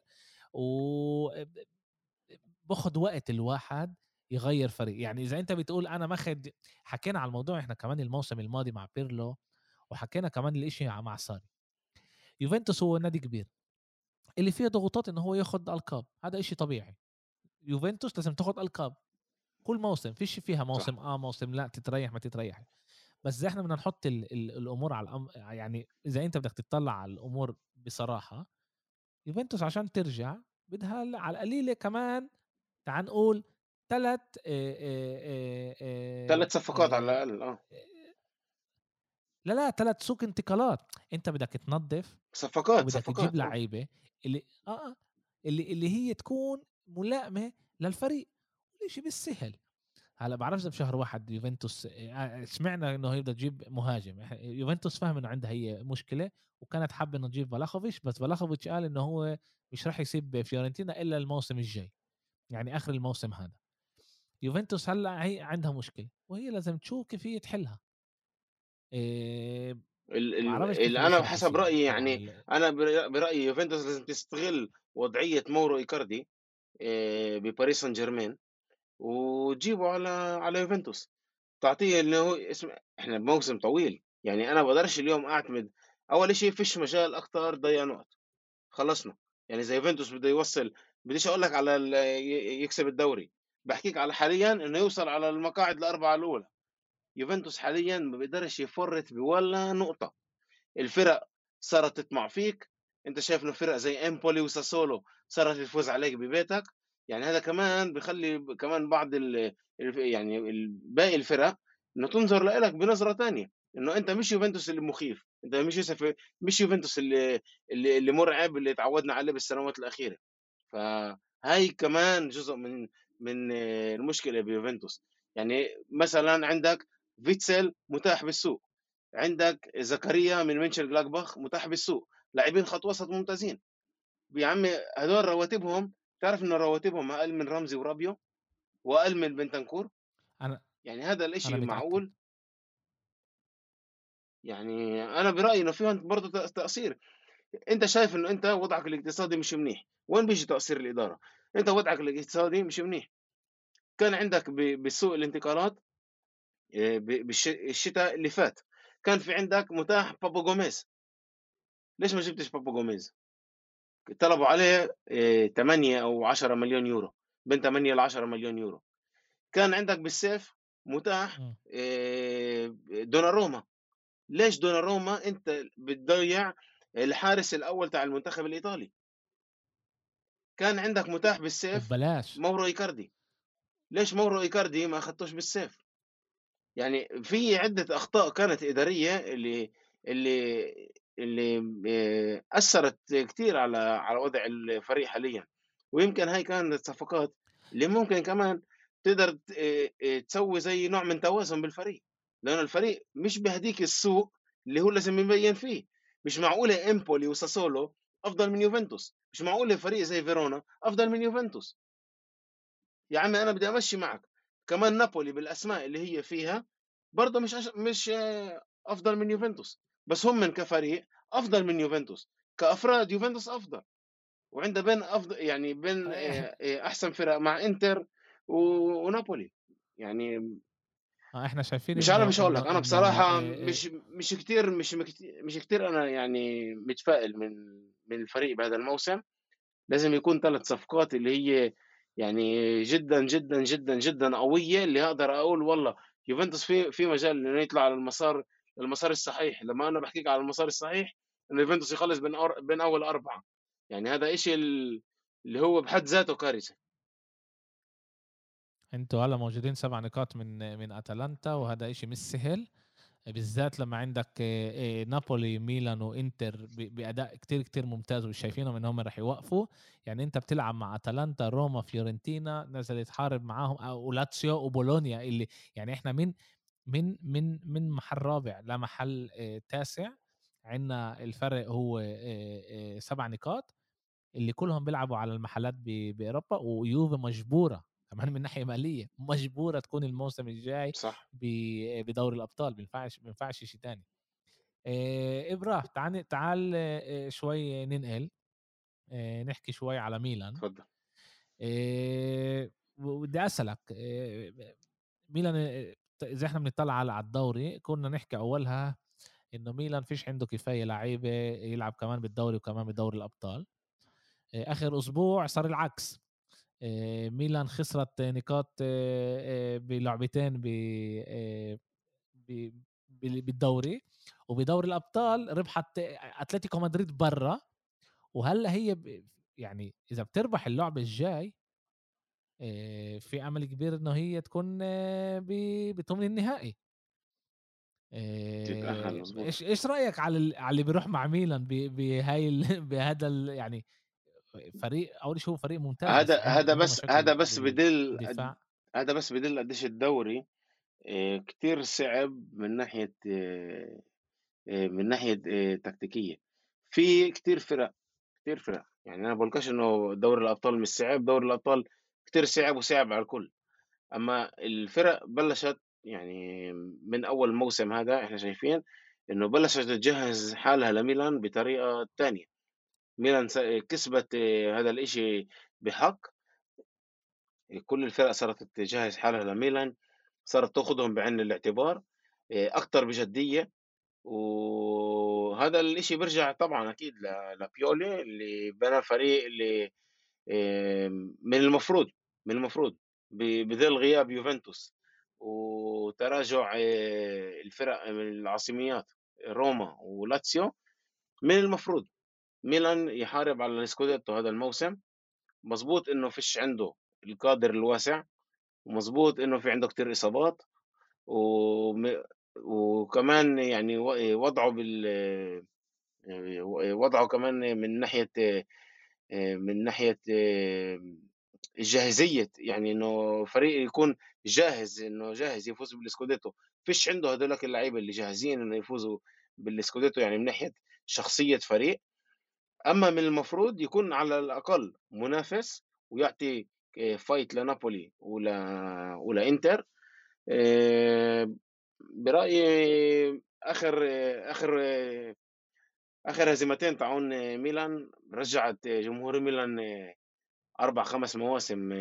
S1: و باخذ وقت الواحد يغير فريق. يعني إذا أنت بتقول أنا ماخد حكينا على الموضوع إحنا كمان الموسم الماضي مع بيرلو وحكينا كمان الإشي مع ساري. يوفنتوس هو نادي كبير. اللي فيه ضغوطات انه هو ياخد ألقاب. هذا إشي طبيعي. يوفنتوس لازم تاخد ألقاب. كل موسم فيش فيها موسم صح. آه موسم لأ تتريح ما تتريح. بس إحنا بدنا نحط ال ال الأمور على الأم... يعني إذا أنت بدك تطلع على الأمور بصراحة يوفنتوس عشان ترجع بدها على القليلة كمان تعال نقول ثلاث
S2: ثلاث صفقات على الأقل آه.
S1: لا لا ثلاث سوق انتقالات. أنت بدك تنظف
S2: صفقات
S1: بدك
S2: صفقات
S1: تجيب لعيبة اللي آه اللي اللي هي تكون ملائمة للفريق شيء بالسهل. هلأ بعرفش بشهر واحد يوفنتوس آه، سمعنا إنه هي بدها تجيب مهاجم. يوفنتوس فهم إنه عندها هي مشكلة وكانت حابة إنه تجيب فلاخوفيتش بس فلاخوفيتش قال إنه هو مش راح يسيب فيورنتينا إلا الموسم الجاي. يعني آخر الموسم هذا. يوفنتوس هلأ هي عندها مشكلة وهي لازم تشوف كيف هي تحلها
S2: إيه اللي أنا حسب رأيي يعني أنا برأيي يوفنتوس لازم تستغل وضعية مورو إيكاردي إيه بباريس سان جيرمان وتجيبه على على يوفنتوس. تعطيه اللي هو اسم إحنا بموسم طويل يعني أنا بقدرش اليوم أعتمد أول شيء فيش مجال أكتر ضيع نقط. خلصنا. يعني زي يوفنتوس بده يوصل بديش أقول لك على يكسب الدوري بحكيك على حاليا إنه يوصل على المقاعد الأربعة الأولى. يوفنتوس حاليا ما بيقدرش يفرط بولا نقطة. الفرق صارت تطمع فيك أنت شايف إنه فرق زي إمبولي وساسولو صارت تفوز عليك ببيتك يعني هذا كمان بيخلي كمان بعض ال يعني باقي الفرق إنه تنظر لك بنظرة ثانية إنه أنت مش يوفنتوس اللي مخيف أنت مش يوسف مش يوفنتوس اللي اللي, اللي مرعب اللي تعودنا عليه بالسنوات الأخيرة. فهاي كمان جزء من من المشكلة بيوفنتوس. يعني مثلا عندك فيتسل متاح بالسوق. عندك زكريا من منشن جلاكباخ متاح بالسوق. لاعبين خط وسط ممتازين. يا عمي هذول رواتبهم تعرف انه رواتبهم أقل من رمزي ورابيو؟ وأقل من بنتنكور
S1: أنا
S2: يعني هذا الإشي معقول؟ يعني أنا برأيي إنه فيهم برضه تقصير انت شايف انه انت وضعك الاقتصادي مش منيح. وين بيجي تقصير الإدارة؟ انت وضعك الاقتصادي مش منيح. كان عندك بسوق الانتقالات آه، بالشتاء اللي فات. كان في عندك متاح بابا جوميز. ليش ما جبتش بابا جوميز؟ طلبوا عليه 8 آه، أو 10 مليون يورو. بين 8 ل 10 مليون يورو. كان عندك بالسيف متاح آه، دوناروما. ليش دوناروما؟ انت بتضيع الحارس الأول تاع المنتخب الإيطالي. كان عندك متاح بالصيف
S1: ببلاش
S2: مورو إيكاردي. ليش مورو إيكاردي ما اخذتوش بالصيف؟ يعني في عدة أخطاء كانت إدارية اللي اللي اللي آه، أثرت كثير على على وضع الفريق حاليا. ويمكن هاي كانت صفقات اللي ممكن كمان تقدر آه، آه، تسوي زي نوع من توازن بالفريق. لأنه الفريق مش بهديك السوق اللي هو لازم يبين فيه. مش معقولة إمبولي وساسولو أفضل من يوفنتوس. مش معقولة فريق زي فيرونا أفضل من يوفنتوس. يا عمي أنا بدي أمشي معك. كمان نابولي بالأسماء اللي هي فيها برضه مش أش... مش أفضل من يوفنتوس. بس هم من كفريق أفضل من يوفنتوس. كأفراد يوفنتوس أفضل. وعنده بين افضل يعني بين أحسن فرق مع إنتر ونابولي. يعني
S1: آه إحنا شايفين
S2: مش عارف مش هقول لك أنا بصراحة مش مش كثير مش مش كثير أنا يعني متفائل من من الفريق بهذا الموسم. لازم يكون ثلاث صفقات اللي هي يعني جدا جدا جدا جدا قوية اللي أقدر أقول والله يوفنتوس في في مجال إنه يطلع على المسار المسار الصحيح. لما أنا بحكيك على المسار الصحيح إنه يوفنتوس يخلص بين أر... بين أول أربعة. يعني هذا شيء اللي هو بحد ذاته كارثة.
S1: أنتوا هلا موجودين سبع نقاط من من أتلانتا وهذا شيء مش سهل. بالذات لما عندك آه، آه، نابولي ميلان وإنتر بأداء كتير كتير ممتاز وشايفينهم إن هم رح يوقفوا. يعني أنت بتلعب مع أتلانتا روما فيورنتينا نزل يتحارب معاهم ولاتسيو وبولونيا اللي يعني إحنا من من من من محل رابع لمحل آه، تاسع. عندنا الفرق هو سبع نقاط اللي كلهم بيلعبوا على المحلات بأوروبا ويوفي مجبورة كمان من ناحية مالية مجبورة تكون الموسم الجاي
S2: صح.
S1: بدوري الأبطال ما ينفعش ما ينفعش شيء ثاني إبراهيم تعال تعال شوي ننقل نحكي شوي على ميلان.
S2: تفضل
S1: بدي أسألك ميلان اذا إحنا بنطلع على الدوري كنا نحكي أولها إنه ميلان فيش عنده كفاية لعيبة يلعب كمان بالدوري وكمان بدوري الأبطال. آخر أسبوع صار العكس. ميلان خسرت نقاط بلعبتين بالدوري. وبدوري الأبطال ربحت أتلتيكو مدريد برا. وهلأ هي يعني إذا بتربح اللعبة الجاي في أمل كبير إنه هي تكون بثمن النهائي. إيش إيش رأيك على على اللي بيروح مع ميلان بهاي بهذا يعني فريق أول شيء هو فريق ممتاز
S2: هذا هذا بس هذا بس بدل هذا بس بدل قديش الدوري آه، كتير صعب من ناحية آه، آه، من ناحية تكتيكية. في كتير فرق كتير فرق. يعني أنا بقولكش إنه دوري الأبطال مش صعب دوري الأبطال كتير صعب وصعب على الكل. أما الفرق بلشت يعني من أول موسم هذا إحنا شايفين إنه بلشت تجهز حالها لميلان بطريقة تانية. ميلان كسبت آه، هذا الإشي بحق. كل الفرق صارت تجهز حالها لميلان صارت تأخذهم بعين الاعتبار آه، أكثر بجدية. وهذا الإشي بيرجع طبعا أكيد لبيولي اللي بنى فريق اللي من المفروض من المفروض بظل غياب يوفنتوس. وتراجع آه، الفرق من العاصميات روما ولاتسيو من المفروض. ميلان يحارب على السكوديتو هذا الموسم. مظبوط إنه فيش عنده القادر الواسع. ومظبوط إنه في عنده كتير إصابات. وم... وكمان يعني وضعه بال وضعه كمان من ناحية من ناحية جاهزية. يعني إنه فريق يكون جاهز إنه جاهز يفوز بالسكوديتو. فيش عنده هذولك اللعيبة اللي جاهزين إنه يفوزوا بالسكوديتو. يعني من ناحية شخصية فريق. أما من المفروض يكون على الأقل منافس ويعطي فايت لنابولي ولا ولا إنتر. آه، برأيي آخر آخر آخر هزيمتين تاعون ميلان رجعت جمهور ميلان أربع خمس مواسم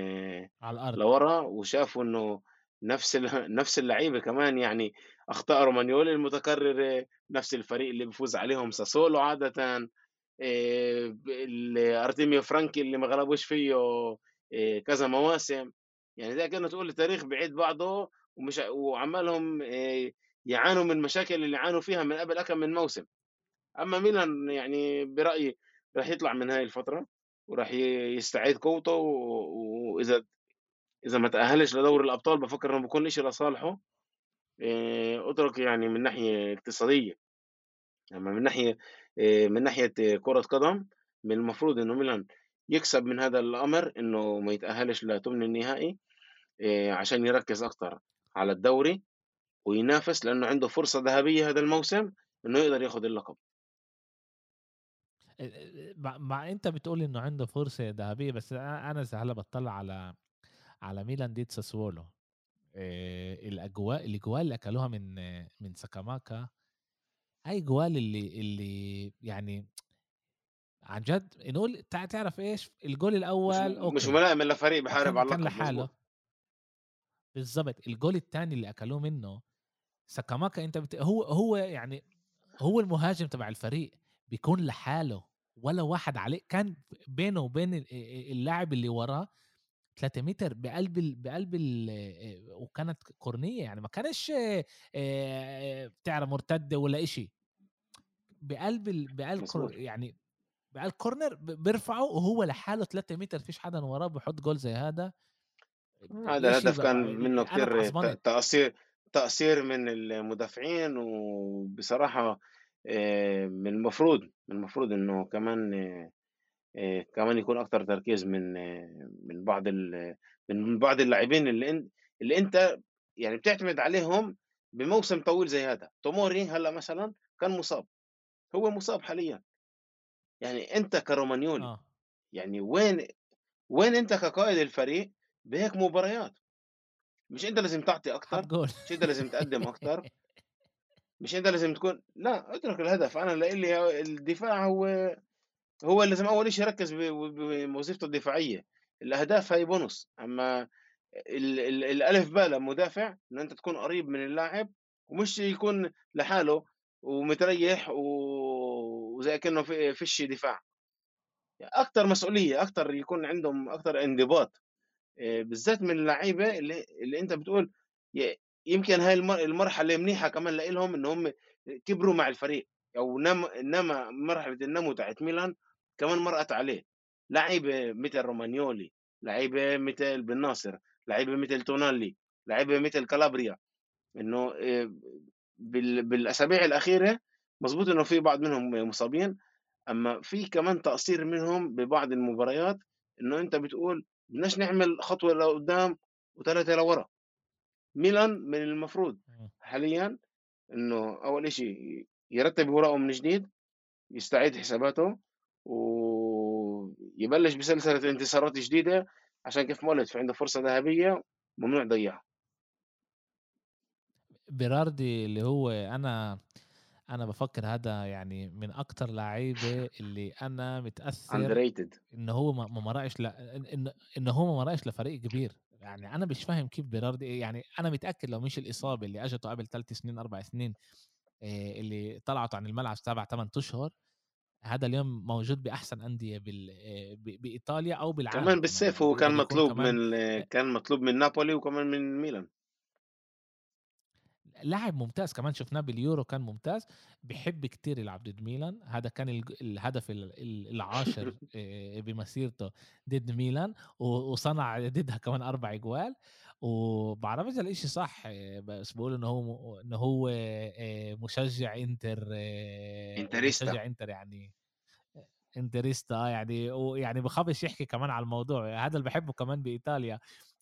S1: على الأرض.
S2: لورا وشافوا إنه نفس نفس اللعيبة كمان يعني أخطاء رومانيولي المتكرره نفس الفريق اللي بيفوز عليهم ساسولو عادة. آه، ارتيميو فرانكي اللي ما غلبوش فيه آه، كذا مواسم. يعني زي كأنه تقول التاريخ بعيد بعضه ومش وعمالهم آه، يعانوا من مشاكل اللي عانوا فيها من قبل أكم من موسم. أما ميلان يعني برأيي راح يطلع من هاي الفترة وراح يستعيد قوته وإذا إذا ما تأهلش لدوري الأبطال بفكر إنه بكون شيء لصالحه أترك يعني من ناحية اقتصادية. أما من ناحية آه، من ناحية كرة قدم من المفروض إنه ميلان يكسب من هذا الأمر إنه ما يتأهلش لثمن النهائي آه، عشان يركز أكثر على الدوري وينافس لأنه عنده فرصة ذهبية هذا الموسم إنه يقدر ياخذ اللقب.
S1: مع, مع أنت بتقول إنه عنده فرصة ذهبية بس أنا هلا بطلع على على ميلان ديت ساسولو الأجواء الأجواء اللي أكلوها من من سكاماكا هاي جول اللي اللي يعني عن جد نقول تعرف إيش؟ الجول الأول
S2: مش, okay. مش ملائم إلا فريق بحارب على
S1: اللقب لحاله. بالضبط الجول الثاني اللي أكلوه منه سكاماكا أنت بت... هو هو يعني هو المهاجم تبع الفريق بيكون لحاله ولا واحد عليه. كان بينه وبين اللاعب اللي وراه 3 متر بقلب ال بقلب ال وكانت كورنية يعني ما كانش بتعرف مرتده ولا إشي. بقلب ال بقلب يعني بقلب كورنر بيرفعه وهو لحاله 3 متر فيش حدا وراه بحط جول زي هذا.
S2: هذا الهدف كان منه كثير تأثير تأثير من المدافعين وبصراحة من المفروض من المفروض إنه كمان كمان يكون أكتر تركيز من من بعض من بعض اللاعبين اللي انت اللي أنت يعني بتعتمد عليهم بموسم طويل زي هذا. توموري هلأ مثلا كان مصاب. هو مصاب حاليا. يعني أنت كرومانيولي آه. يعني وين وين أنت كقائد الفريق بهيك مباريات؟ مش أنت لازم تعطي أكثر مش أنت لازم تقدم أكثر مش أنت لازم تكون لا اترك الهدف. أنا لي الدفاع هو هو لازم أول شيء يركز بوظيفته الدفاعية. الأهداف هي بونص. أما ال ال الألف باء لمدافع إن أنت تكون قريب من اللاعب ومش يكون لحاله ومتريح وزي كأنه في فيش دفاع. أكثر مسؤولية أكثر يكون عندهم أكثر انضباط آه، بالذات من اللعيبة اللي, اللي أنت بتقول يمكن هاي المرحلة منيحة كمان لهم إن هم كبروا مع الفريق. أو نم نما مرحلة النمو تاعت ميلان كمان مرقت عليه. لعيبة مثل رومانيولي لعيبة مثل بن ناصر لعيبة مثل تونالي لعيبة مثل كالابريا. إنه آه، بالأسابيع الأخيرة مزبوط إنه في بعض منهم مصابين أما في كمان تقصير منهم ببعض المباريات إنه أنت بتقول بدناش نعمل خطوة لقدام وثلاثه لورا. ميلان من المفروض حاليا إنه أول شيء يرتب ورقه من جديد يستعيد حساباته ويبلش بسلسلة انتصارات جديدة عشان كيف ما قلت في عنده فرصة ذهبية ممنوع يضيعها.
S1: بيراردي اللي هو أنا أنا بفكر هذا يعني من أكتر لعيبة اللي أنا متأثر
S2: underrated.
S1: انه هو ما مرقش ل... انه انه هو ما مرقش لفريق كبير. يعني أنا مش فاهم كيف بيراردي يعني أنا متأكد لو مش الإصابة اللي أجته قبل ثلاث سنين أربع سنين اللي طلعت عن الملعب سبع ثمان أشهر هذا اليوم موجود بأحسن أندية بال... بإيطاليا أو بالعالم
S2: كمان بالسيف هو كان مطلوب من كان مطلوب من نابولي وكمان من ميلان.
S1: لاعب ممتاز كمان شفناه باليورو كان ممتاز. بحب كتير يلعب ضد ميلان. هذا كان الهدف العاشر آه، بمسيرته ضد ميلان وصنع ضدها كمان أربع اجوال وبعرفش الاشي صح آه، بس بقول إنه هو إنه هو آه، مشجع إنتر
S2: إنتريستا.
S1: مشجع إنتر يعني إنتريستا يعني ويعني بخافش يحكي كمان على الموضوع. هذا اللي بحبه كمان بإيطاليا.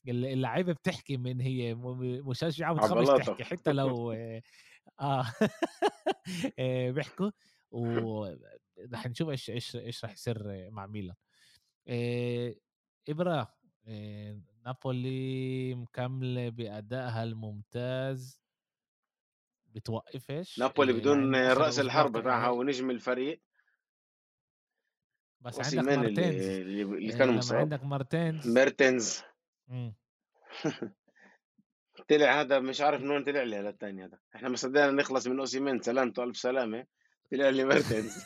S1: اللعيبة بتحكي من هي مشجعه وتخافش تحكي حتى لو آه. آه، بيحكوا ورح نشوف إيش إيش إيش رح يصير مع ميلان. آه، ابره آه، نابولي مكملة بأدائها الممتاز. بتوقفش
S2: نابولي بدون يعني رأس الحرب تاعها ونجم الفريق.
S1: بس عندك ميرتنز
S2: اللي, اللي كانوا
S1: مصاب عندك
S2: ميرتنز. طلع هذا مش عارف من وين طلع لي هذا الثاني هذا. إحنا ما صدقنا نخلص من أوسيمين سلامته ألف سلامة. طلع لي ميرتنز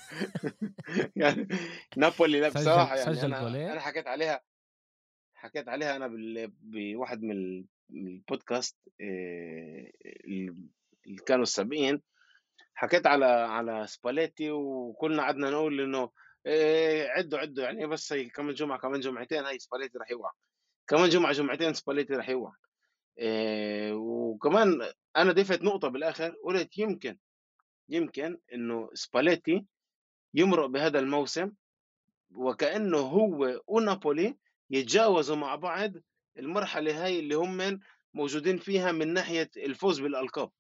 S2: يعني نابولي لا بصراحة يعني سجل أنا أنا حكيت عليها حكيت عليها أنا بواحد من البودكاست آه، اللي كانوا السابقين. حكيت على على سباليتي وكلنا قعدنا نقول إنه إيه عدوا عدوا يعني بس هي كمان جمعة كمان جمعتين هاي سباليتي راح يوقع. كمان جمعة جمعتين سباليتي راح يوقع إيه وكمان أنا ضفت نقطة بالآخر قلت يمكن يمكن إنه سباليتي يمرق بهذا الموسم وكأنه هو ونابولي يتجاوزوا مع بعض المرحلة هاي اللي هم موجودين فيها من ناحية الفوز بالألقاب.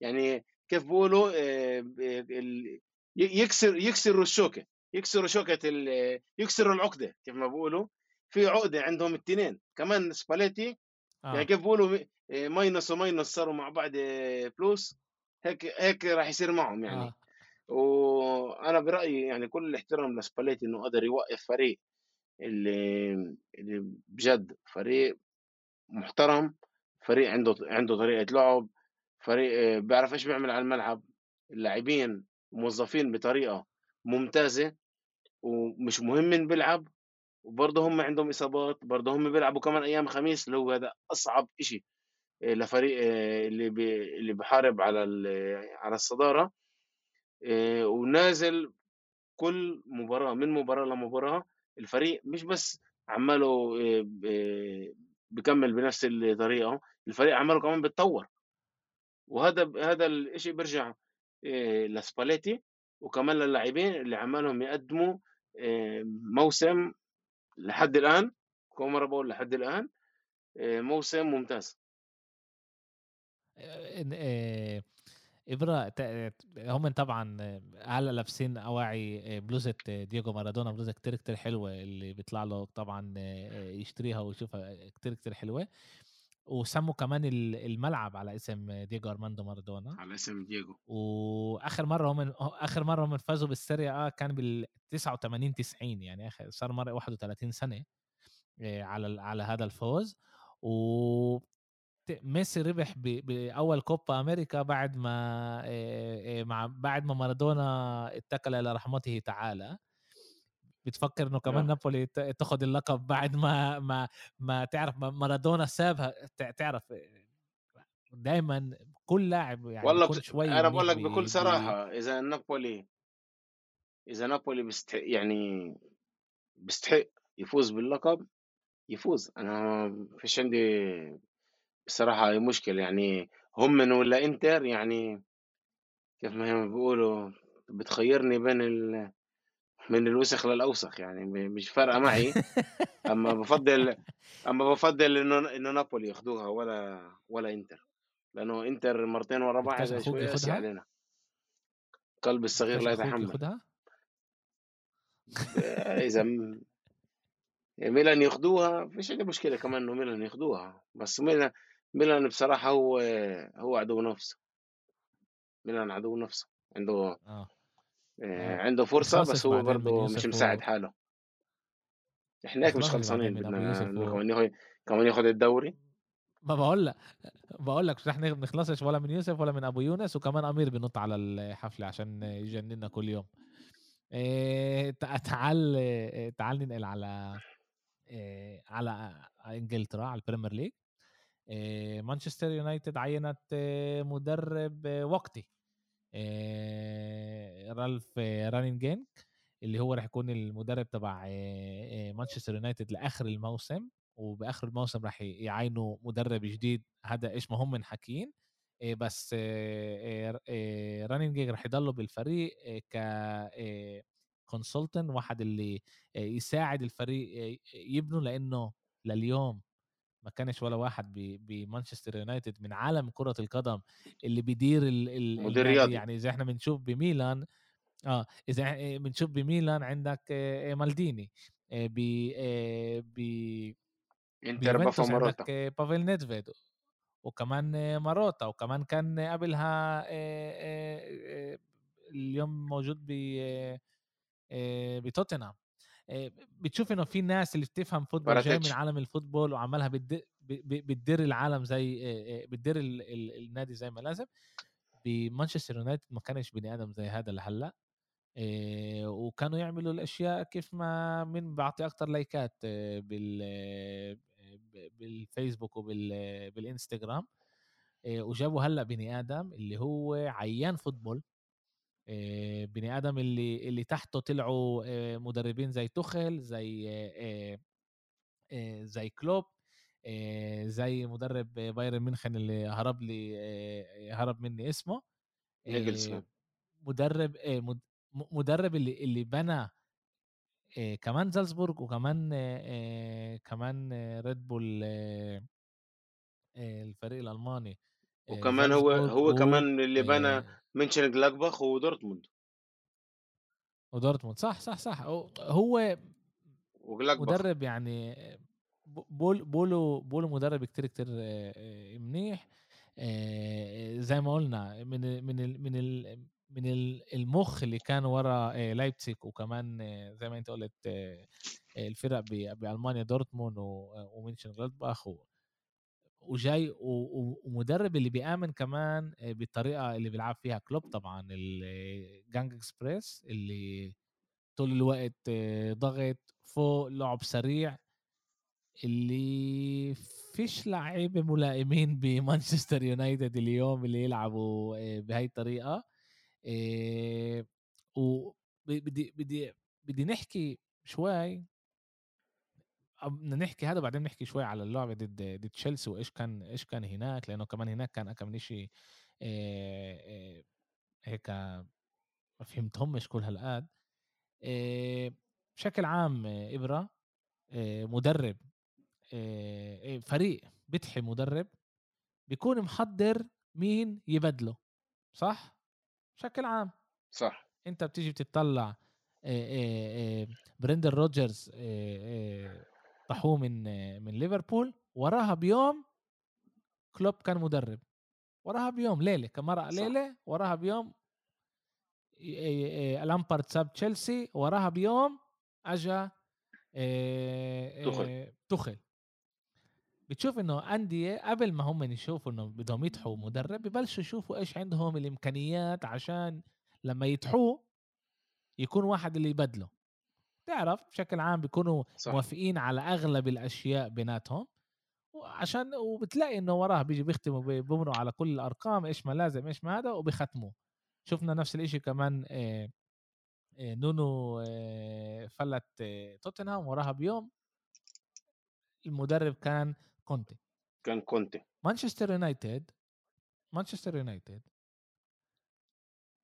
S2: يعني كيف بيقولوا آه، يكسر يكسروا الشوكة يكسروا شوكة يكسروا العقدة كيف ما بيقولوا. في عقدة عندهم الاثنين كمان سباليتي آه. يعني كيف بيقولوا minus و minus صاروا مع بعض plus هيك هيك راح يصير معهم يعني آه. وأنا برأيي يعني كل الاحترام لسباليتي إنه قدر يوقف فريق اللي اللي بجد فريق محترم فريق عنده عنده طريقة لعب فريق بيعرف إيش بيعمل على الملعب اللاعبين موظفين بطريقة ممتازة ومش مهم من بيلعب وبرضه هم عندهم إصابات برضه هم بيلعبوا كمان أيام خميس اللي هو هذا أصعب شيء آه، لفريق آه، اللي بي اللي بحارب على على الصدارة آه، ونازل كل مباراة من مباراة لمباراه الفريق مش بس عماله بكمل بنفس الطريقة الفريق عماله كمان بتطور وهذا هذا الشيء بيرجع لسباليتي وكمان للاعبين اللي عمالهم يقدموا موسم لحد الآن كم مرة بقول لحد الآن موسم ممتاز.
S1: إبرة هم طبعا هلا لابسين أواعي بلوزة دييغو مارادونا بلوزة كتير كتير حلوة اللي بيطلع له طبعا يشتريها ويشوفها كتير كتير حلوة. وسموا كمان الملعب على اسم دييغو أرماندو مارادونا.
S2: على اسم دييغو
S1: وآخر مرة هم آخر مرة هم فازوا بالسيريا آه كان بال 89 90 يعني آخر صار مرة 31 سنة على على هذا الفوز. و ميسي ربح بأول كوبا أمريكا بعد ما مع بعد ما مارادونا اتكل إلى رحمته تعالى. بتفكر إنه كمان آه. نابولي تاخذ اللقب بعد ما ما ما تعرف مارادونا سابها تعرف دائما كل لاعب يعني
S2: والله كل شوي أنا بقول لك بكل صراحة إذا نابولي إذا نابولي بيستحق يعني بيستحق يفوز باللقب يفوز أنا فيش عندي بصراحة أي مشكلة يعني هم من ولا إنتر يعني كيف ما بيقولوا بتخيرني بين ال من الوسخ للأوسخ يعني مش فارقة معي. أما بفضل أما بفضل إنه إنه نابولي ياخذوها ولا ولا إنتر. لأنه إنتر مرتين ورا بعض شوي قاسي علينا. قلب الصغير لا يتحمل. إذا ميلان ياخذوها فيش عندي مشكلة كمان إنه ميلان ياخذوها بس ميلان ميلان بصراحة هو هو عدو نفسه. ميلان عدو نفسه. عنده آه. آه. عنده فرصة بس هو برضه مش مساعد حاله. إحنا هيك مش خلصانين بدنا كمان ياخذ الدوري.
S1: ما بقول لك بقول لك مش رح نخلصش ولا من يوسف ولا من أبو يونس وكمان أمير بنط على الحفلة عشان يجننا كل يوم. إيه تعال تعال ننقل على إيه على إنجلترا على البريمير ليج. إيه مانشستر يونايتد عينت مدرب وقتي. رالف رانجنيك اللي هو راح يكون المدرب تبع مانشستر يونايتد لآخر الموسم وبآخر الموسم راح يعينوا مدرب جديد هذا إيش ما هم من بس رانجنيك راح يضلوا بالفريق ك consultant واحد اللي يساعد الفريق يبنوا لأنه لليوم ما كانش ولا واحد بمانشستر يونايتد من عالم كرة القدم اللي بيدير
S2: مدير رياضي.
S1: يعني زي إحنا بنشوف بميلان آه إذا بنشوف بميلان عندك مالديني ب ب
S2: إنتر بافا
S1: بافيل نيدفيد وكمان ماروتا وكمان كان قبلها اليوم موجود ب بتوتنهام. بتشوف إنه في ناس اللي بتفهم football جاي من عالم ال football وعملها بتدير العالم زي بتدير النادي زي ما لازم. بمانشستر يونايتد ما كانش بني آدم زي هذا لهلأ. وكانوا يعملوا الأشياء كيف ما من بعطي أكتر لايكات بال بالفيسبوك وبالانستغرام وجابوا هلأ بني آدم اللي هو عيان football بني آدم اللي اللي تحته طلعوا مدربين زي توخل زي زي كلوب زي مدرب بايرن ميونخن اللي هرب لي هرب مني اسمه. مدرب مدرب اللي اللي بنى آه، كمان زالزبورغ وكمان آه، كمان ريد بول الفريق الألماني.
S2: وكمان هو هو كمان اللي بنى منشن جلادباخ ودورتموند
S1: ودورتموند. صح صح صح. هو مدرب يعني بول بولو بولو مدرب كتير كتير منيح. زي ما قلنا من من من من المخ اللي كان ورا لايبتسيك وكمان زي ما أنت قلت الفرق بألمانيا دورتموند ومنشن جلادباخ وجاي ومدرب اللي بيآمن كمان بالطريقة اللي بيلعب فيها كلوب طبعا ال gegenpress اللي طول الوقت ضغط فوق لعب سريع اللي فيش لعيبة ملائمين بمانشستر يونايتد اليوم اللي يلعبوا بهاي الطريقة وبدي بدي بدي نحكي شوي بدنا نحكي هذا وبعدين نحكي شوي على اللعبة ضد ضد تشيلسي وإيش كان إيش كان هناك لأنه كمان هناك كان كمان شيء هيك ما فهمتهمش كل هالقد. بشكل عام إبرة مدرب فريق بتحي مدرب بيكون محضر مين يبدله صح؟ بشكل عام.
S2: صح.
S1: أنت بتيجي بتطلع بريندون روجرز طحوه من من ليفربول وراها بيوم كلوب كان مدرب. وراها بيوم ليله كمرة ليله وراها بيوم لامبارد ساب تشيلسي وراها بيوم أجا توخل توخل بتشوف إنه أندية قبل ما هم يشوفوا إنه بدهم يتحوا مدرب ببلشوا يشوفوا إيش عندهم الإمكانيات عشان لما يتحوه يكون واحد اللي يبدله. تعرف بشكل عام بيكونوا صح. موافقين على أغلب الأشياء بيناتهم. وعشان وبتلاقي إنه وراه بيجي بيختموا بيمروا على كل الأرقام إيش ما لازم إيش ما هذا وبيختموا. شفنا نفس الإشي كمان آه، آه، نونو آه، فلت توتنهام وراها بيوم. المدرب كان كونتي.
S2: كان كونتي.
S1: مانشستر يونايتد مانشستر يونايتد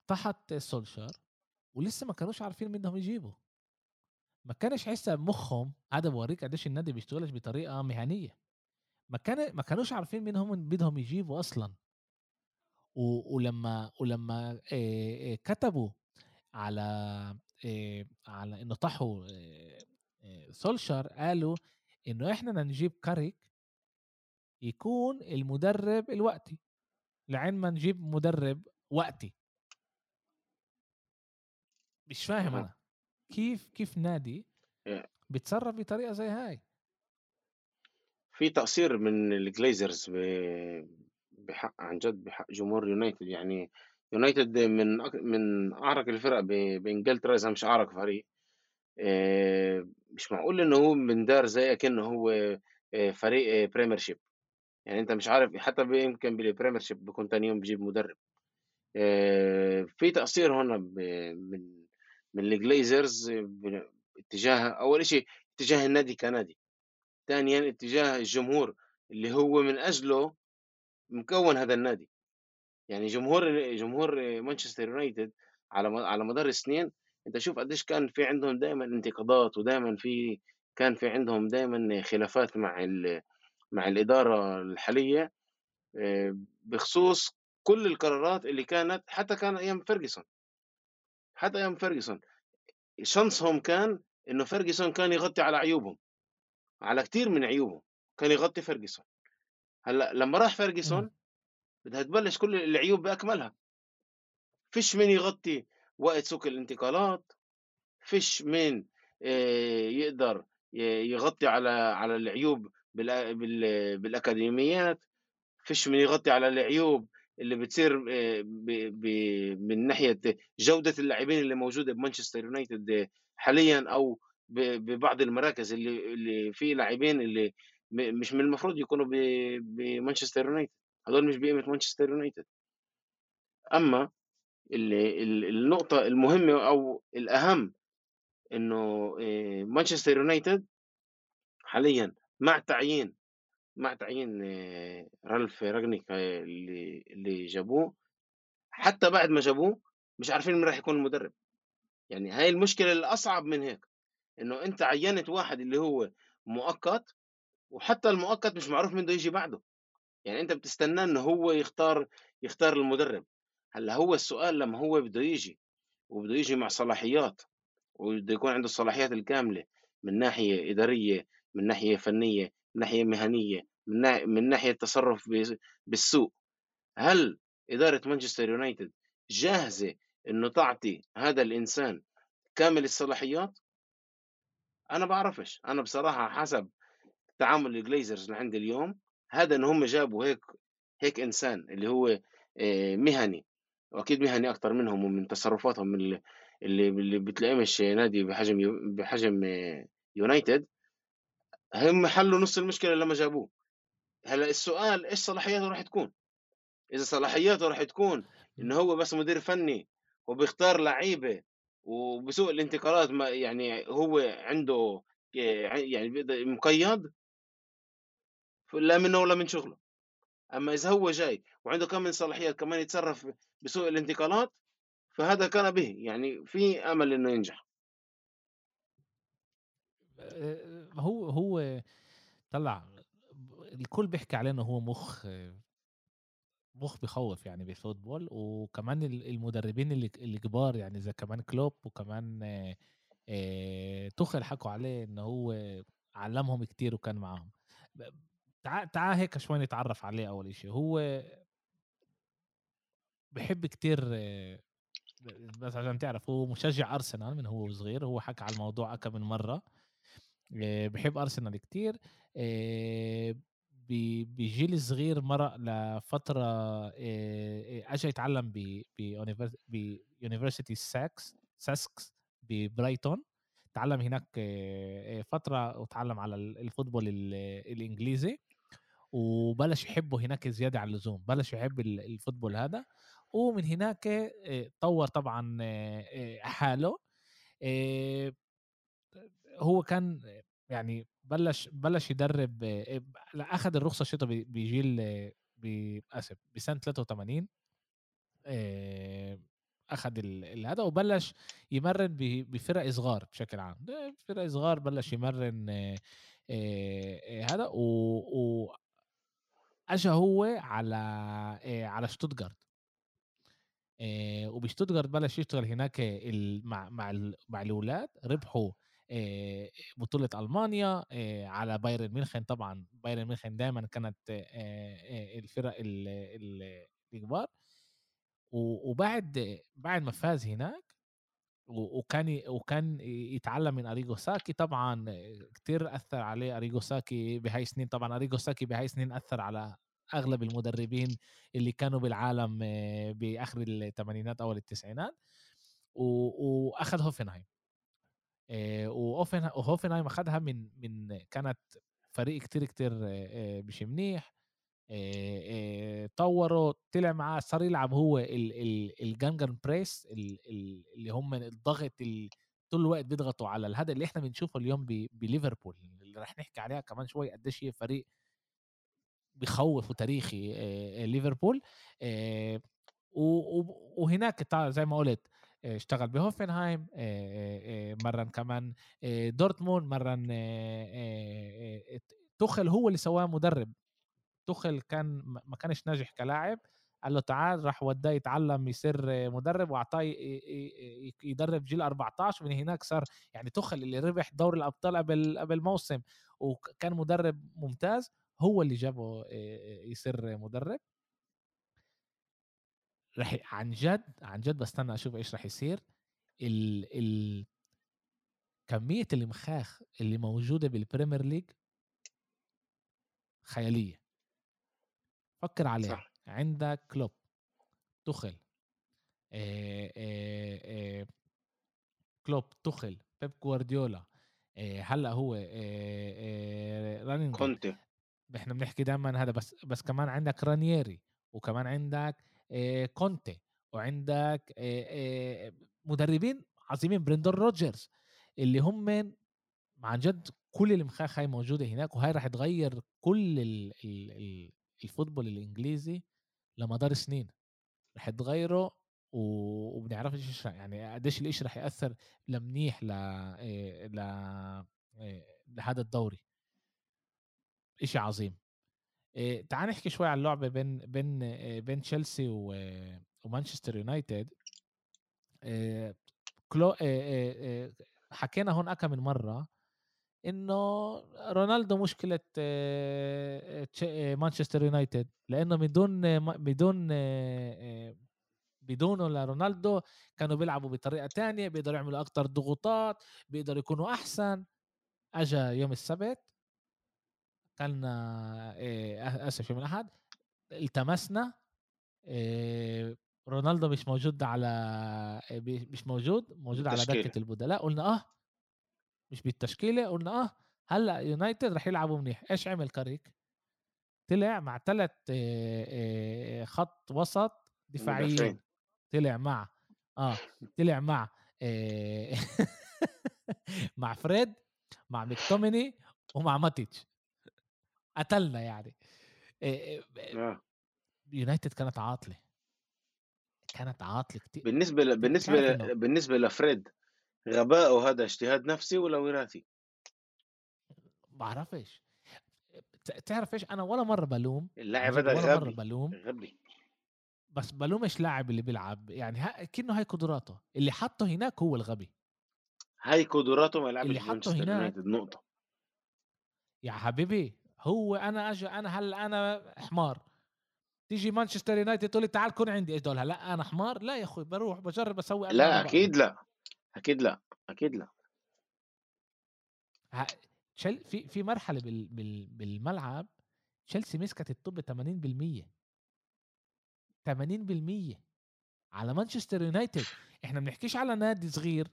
S1: تحت سولشار ولسه ما كانوش عارفين مين بدهم يجيبوا. ما كانش حسه بمخهم هذا بوريك قديش النادي بيشتغلش بطريقة مهنية. ما كان ما كانوش عارفين مين هم بدهم يجيبوا أصلا. و... ولما ولما آه، كتبوا على على إنه طحوا سولشر قالوا إنه إحنا بدنا نجيب كاريك يكون المدرب الوقتي. لعين ما نجيب مدرب وقتي. مش فاهم أنا. كيف كيف نادي بيتصرف بطريقة زي هاي؟
S2: في تقصير من الجليزرز بحق عن جد بحق جمهور يونايتد. يعني يونايتد من من أعرق الفرق بإنجلترا إذا مش أعرق فريق. مش معقول إنه هو من دار زي كأنه هو فريق premiership يعني أنت مش عارف حتى يمكن بال premiership بيكون تاني يوم بيجيب مدرب. في تقصير هنا من من الجليزرز اتجاه أول شيء اتجاه النادي كنادي ثانيا اتجاه الجمهور اللي هو من أجله مكون هذا النادي. يعني جمهور جمهور مانشستر يونايتد على على مدار السنين أنت شوف قديش كان في عندهم دائما انتقادات ودائما في كان في عندهم دائما خلافات مع مع الإدارة الحالية آه، بخصوص كل القرارات اللي كانت حتى كان أيام فيرجسون حتى أيام فيرجسون. chance هم كان إنه فيرجسون كان يغطي على عيوبهم على كثير من عيوبهم كان يغطي فيرجسون. هلأ لما راح فيرجسون بدها تبلش كل العيوب بأكملها. فيش من يغطي وقت سوق الانتقالات فيش من يقدر يغطي على على العيوب بالأكاديميات فيش من يغطي على العيوب اللي بتصير آه، من ناحية جودة اللاعبين اللي موجودة بمانشستر يونايتد حاليا أو ببعض المراكز اللي اللي في لاعبين اللي مش من المفروض يكونوا بمانشستر يونايتد. هذول مش بقيمة مانشستر يونايتد. أما اللي النقطة المهمة أو الأهم إنه آه، مانشستر يونايتد حاليا مع تعيين مع تعيين آه، رالف راجنيك آه، اللي اللي جابوه. حتى بعد ما جابوه مش عارفين مين راح يكون المدرب. يعني هاي المشكلة الأصعب من هيك إنه أنت عينت واحد اللي هو مؤقت وحتى المؤقت مش معروف مين بده يجي بعده. يعني أنت بتستناه إنه هو يختار يختار المدرب. هلأ هو السؤال لما هو بده يجي وبده يجي مع صلاحيات وبده يكون عنده الصلاحيات الكاملة من ناحية إدارية من ناحية فنية من ناحية مهنية من, نا... من ناحية تصرف بالسوق. هل إدارة مانشستر يونايتد جاهزة إنه تعطي هذا الإنسان كامل الصلاحيات؟ أنا بعرفش. أنا بصراحة حسب تعامل الجليزرز اللي عندي اليوم هذا إن هم جابوا هيك هيك إنسان اللي هو آه، مهني. وأكيد مهني أكتر منهم ومن تصرفاتهم اللي اللي, اللي بتلاقيه مش نادي بحجم بحجم آه، يونايتد. هم حلوا نص المشكلة لما جابوه. هلأ السؤال إيش صلاحياته راح تكون؟ إذا صلاحياته راح تكون إنه هو بس مدير فني وبيختار لعيبة وبسوق الانتقالات ما يعني هو عنده يعني مقيد؟ لا منه ولا من شغله. أما إذا هو جاي وعنده كم من صلاحيات كمان يتصرف بسوق الانتقالات فهذا كان به. يعني في أمل إنه ينجح.
S1: هو هو طلع الكل بيحكي عليه إنه هو مخ مخ بيخوف يعني بالفوتبول وكمان المدربين اللي كبار يعني زي كمان كلوب وكمان آه، تخل حكوا عليه إنه هو علمهم كتير وكان معاهم. تعال تعال هيك شوي نتعرف عليه أول إشي. هو بحب كتير بس عشان تعرف هو مشجع أرسنال من هو صغير هو حكى على الموضوع كم من مرة. بحب أرسنال كتير بجيل صغير مرق لفترة اجى يتعلم ب university ساكس ساسكس ببرايتون تعلم هناك فترة وتعلم على ال football الإنجليزي وبلش يحبه هناك زيادة عن اللزوم بلش يحب ال football هذا ومن هناك طور طبعا حاله هو كان يعني بلش بلش يدرب اخذ الرخصة شتو بجيل آسف بسنة 83 اخذ هذا وبلش يمرن بفرق صغار بشكل عام. فرق صغار بلش يمرن هذا و, و اجى هو على على شتوتغارت. وبشتوتغارت بلش يشتغل هناك مع مع مع الأولاد ربحوا بطولة ألمانيا على بايرن ميونخن طبعا بايرن ميونخن دائما كانت الفرق الكبار. وبعد بعد ما فاز هناك وكان وكان يتعلم من أريجو ساكي. طبعا كتير أثر عليه أريجو ساكي بهاي السنين. طبعا أريجو ساكي بهاي السنين أثر على أغلب المدربين اللي كانوا بالعالم بآخر الثمانينات أو التسعينات. وأخذ هوفنهايم. وهوفنهايم اخذها من من كانت فريق كتير كتير مش منيح. طوروا طلع معاه صار يلعب هو الجانجن بريس اللي هم الضغط طول الوقت بيضغطوا على هذا اللي إحنا بنشوفه اليوم بليفربول اللي رح نحكي عليها كمان شوي قديش هي فريق بخوف وتاريخي ليفربول. وهناك زي ما قلت اشتغل بهوفنهايم مرن كمان دورتموند مرن تخل هو اللي سواه مدرب. تخل كان ما كانش ناجح كلاعب قال له تعال راح وداه يتعلم يصير مدرب وأعطاه يدرب جيل 14 ومن هناك صار يعني توخل اللي ربح دوري الأبطال قبل قبل موسم وكان مدرب ممتاز هو اللي جابه يصير مدرب. رح عن جد عن جد بستنى أشوف إيش رح يصير. ال ال كمية المخاخ اللي موجودة بال Premier League خيالية. فكر عليها. صح. عندك كلوب توخل آآ آآ كلوب توخل بيب جوارديولا هلأ هو
S2: رانجنيك كونتي.
S1: إحنا بنحكي دائما هذا بس بس كمان عندك رانييري وكمان عندك كونتي وعندك مدربين عظيمين بريندون روجرز اللي هم عن جد كل المخاخ هاي موجوده هناك وهاي راح تغير كل الفوتبول الإنجليزي لمدار سنين. رح تغيره وبنعرفش إيش يعني قديش الإشي رح يأثر لمنيح ل ل لهذا الدوري. إشي عظيم. إيه تعال نحكي شوي عن اللعبه بين بين بين تشيلسي ومانشستر يونايتد. إيه كلو إيه حكينا هون أكم من مرة إنه رونالدو مشكله مانشستر يونايتد لأنه بدون بدون بدونه لرونالدو كانوا بيلعبوا بطريقة تانية بيقدروا يعملوا أكثر ضغوطات بيقدروا يكونوا أحسن. اجى يوم السبت كان آسف يوم الأحد التمسنا رونالدو مش موجود على مش موجود موجود على دكة البدلاء قلنا آه مش بالتشكيلة قلنا آه هلأ يونايتد رح يلعبوا منيح إيش عمل كاريك؟ طلع مع ثلاث خط وسط دفاعيين طلع مع آه طلع مع مع فريد مع ميكتوميني ومع ماتيتش. قتلنا يعني. آه. يونايتد كانت عاطلة. كانت عاطلة كتير.
S2: بالنسبة ل... بالنسبة ل... بالنسبة لفريد غباء هذا اجتهاد نفسي ولا وراثي؟
S1: بعرفش. تعرف إيش؟ أنا ولا مرة بلوم
S2: اللاعب هذا ولا
S1: غبي. مره بلوم. غبي. بس بلومش لاعب اللي بيلعب. يعني ها كأنه هاي قدراته. اللي حطه هناك هو الغبي.
S2: هاي قدراته ما يلعبش اللي حطه هناك نقطة.
S1: يا حبيبي. هو أنا أجي أنا هلا أنا حمار؟ تيجي مانشستر يونايتد تقول لي تعال كن عندي. إيش دول لا أنا حمار. لا يا أخوي بروح بجرب أسوي
S2: لا أكيد لا. أكيد لا. أكيد لا.
S1: في في مرحلة بال بال بالملعب تشيلسي مسكت الطب 80% 80% على مانشستر يونايتد. إحنا بنحكيش على نادي صغير.